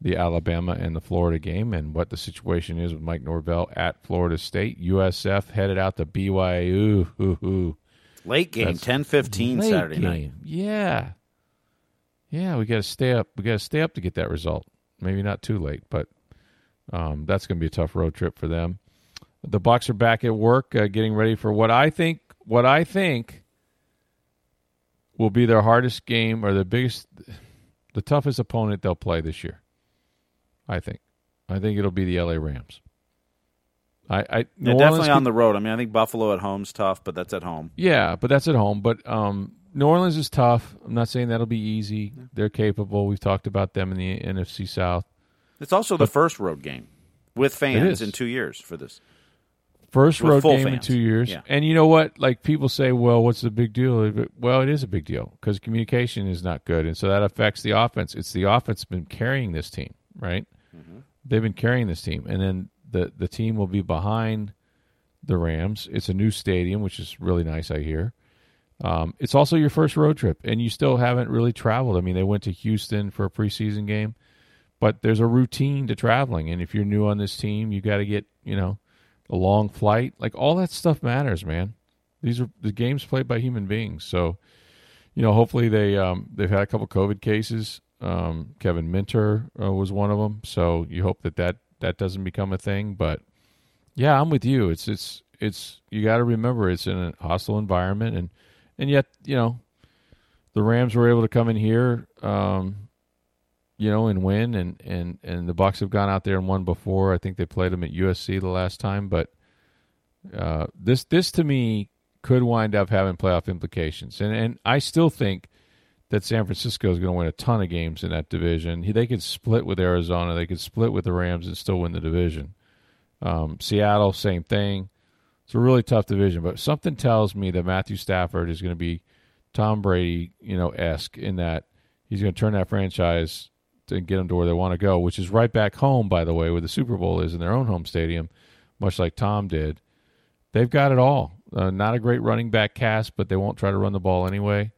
the Alabama and the Florida game and what the situation is with Mike Norvell at Florida State. USF headed out to BYU. Late game, ten fifteen Saturday game. night. Yeah, yeah. We got to stay up. We got to stay up to get that result. Maybe not too late, but um, that's going to be a tough road trip for them. The Bucs are back at work, uh, getting ready for what I think. What I think will be their hardest game or the biggest, the toughest opponent they'll play this year. I think. I think it'll be the LA Rams. I, I yeah, definitely on the road. I mean, I think Buffalo at home's tough, but that's at home. Yeah, but that's at home. But um, New Orleans is tough. I'm not saying that'll be easy. They're capable. We've talked about them in the NFC South. It's also but, the first road game with fans in two years for this. First road game fans. in two years. Yeah. And you know what? Like people say, well, what's the big deal? Well, it is a big deal because communication is not good. And so that affects the offense. It's the offense been carrying this team, right? Mm-hmm. They've been carrying this team. And then the, the team will be behind the Rams. It's a new stadium, which is really nice, I hear. Um, it's also your first road trip, and you still haven't really traveled. I mean, they went to Houston for a preseason game, but there's a routine to traveling. And if you're new on this team, you got to get, you know, a long flight, like all that stuff matters, man. These are the games played by human beings. So, you know, hopefully they um, they've had a couple COVID cases. Um, Kevin Minter uh, was one of them. So you hope that that that doesn't become a thing. But yeah, I'm with you. It's it's it's you got to remember it's in a hostile environment, and and yet you know the Rams were able to come in here. Um, you know, and win. And, and, and the Bucs have gone out there and won before. I think they played them at USC the last time. But uh, this this to me could wind up having playoff implications. And and I still think that San Francisco is going to win a ton of games in that division. They could split with Arizona. They could split with the Rams and still win the division. Um, Seattle, same thing. It's a really tough division, but something tells me that Matthew Stafford is going to be Tom Brady, you know, esque in that he's going to turn that franchise and get them to where they want to go, which is right back home, by the way, where the Super Bowl is in their own home stadium, much like Tom did. They've got it all. Uh, not a great running back cast, but they won't try to run the ball anyway.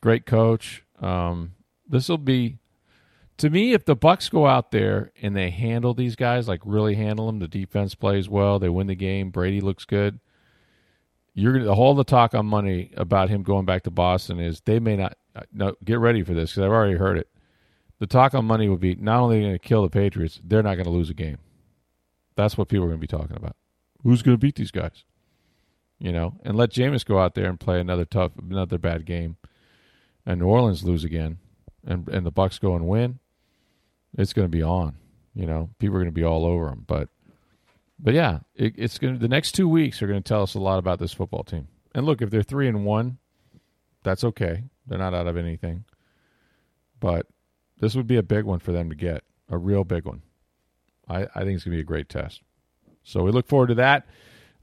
Great coach. Um, this will be, to me, if the Bucs go out there and they handle these guys, like really handle them, the defense plays well, they win the game, Brady looks good. You're gonna all the talk on money about him going back to Boston is they may not. Uh, no, get ready for this because I've already heard it. The talk on money would be not only going to kill the Patriots, they're not going to lose a game. That's what people are going to be talking about. Who's going to beat these guys? You know, and let Jameis go out there and play another tough, another bad game, and New Orleans lose again, and and the Bucs go and win. It's going to be on. You know, people are going to be all over them. But, but yeah, it, it's going. to The next two weeks are going to tell us a lot about this football team. And look, if they're three and one, that's okay. They're not out of anything. But this would be a big one for them to get, a real big one. I, I think it's going to be a great test. So we look forward to that.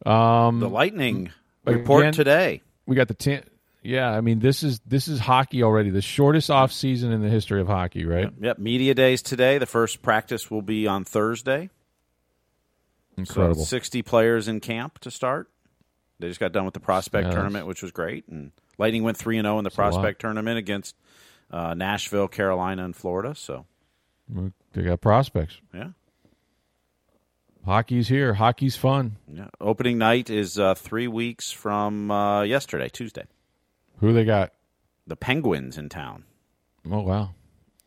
Um, the Lightning report again, today. We got the ten. Yeah, I mean this is this is hockey already. The shortest off season in the history of hockey, right? Yep, yep. Media days today. The first practice will be on Thursday. Incredible. So Sixty players in camp to start. They just got done with the prospect tournament, which was great, and Lightning went three and zero oh in the prospect tournament against uh, Nashville, Carolina, and Florida. So they got prospects. Yeah. Hockey's here. Hockey's fun. Yeah. Opening night is uh, three weeks from uh, yesterday, Tuesday. Who they got? The Penguins in town. Oh wow!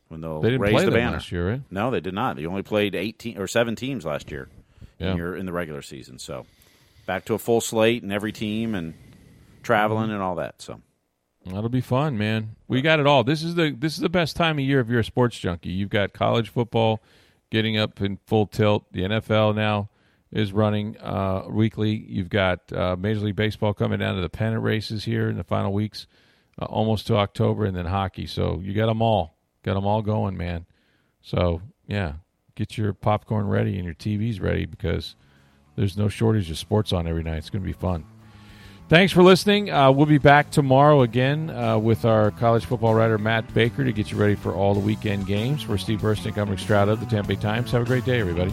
When they'll they didn't raise play the them banner. last year, right? No, they did not. They only played eighteen or seven teams last year. Yeah. In, in the regular season, so back to a full slate and every team and traveling mm-hmm. and all that. So that'll be fun, man. We got it all. This is the this is the best time of year if you're a sports junkie. You've got college football getting up in full tilt. The NFL now is running uh, weekly. You've got uh, Major League Baseball coming down to the pennant races here in the final weeks, uh, almost to October, and then hockey. So you got them all, got them all going, man. So yeah, get your popcorn ready and your TVs ready because there's no shortage of sports on every night. It's going to be fun. Thanks for listening. Uh, we'll be back tomorrow again uh, with our college football writer Matt Baker to get you ready for all the weekend games. For Steve Burstyn, I'm Rick Stroud of the Tampa Bay Times. Have a great day, everybody.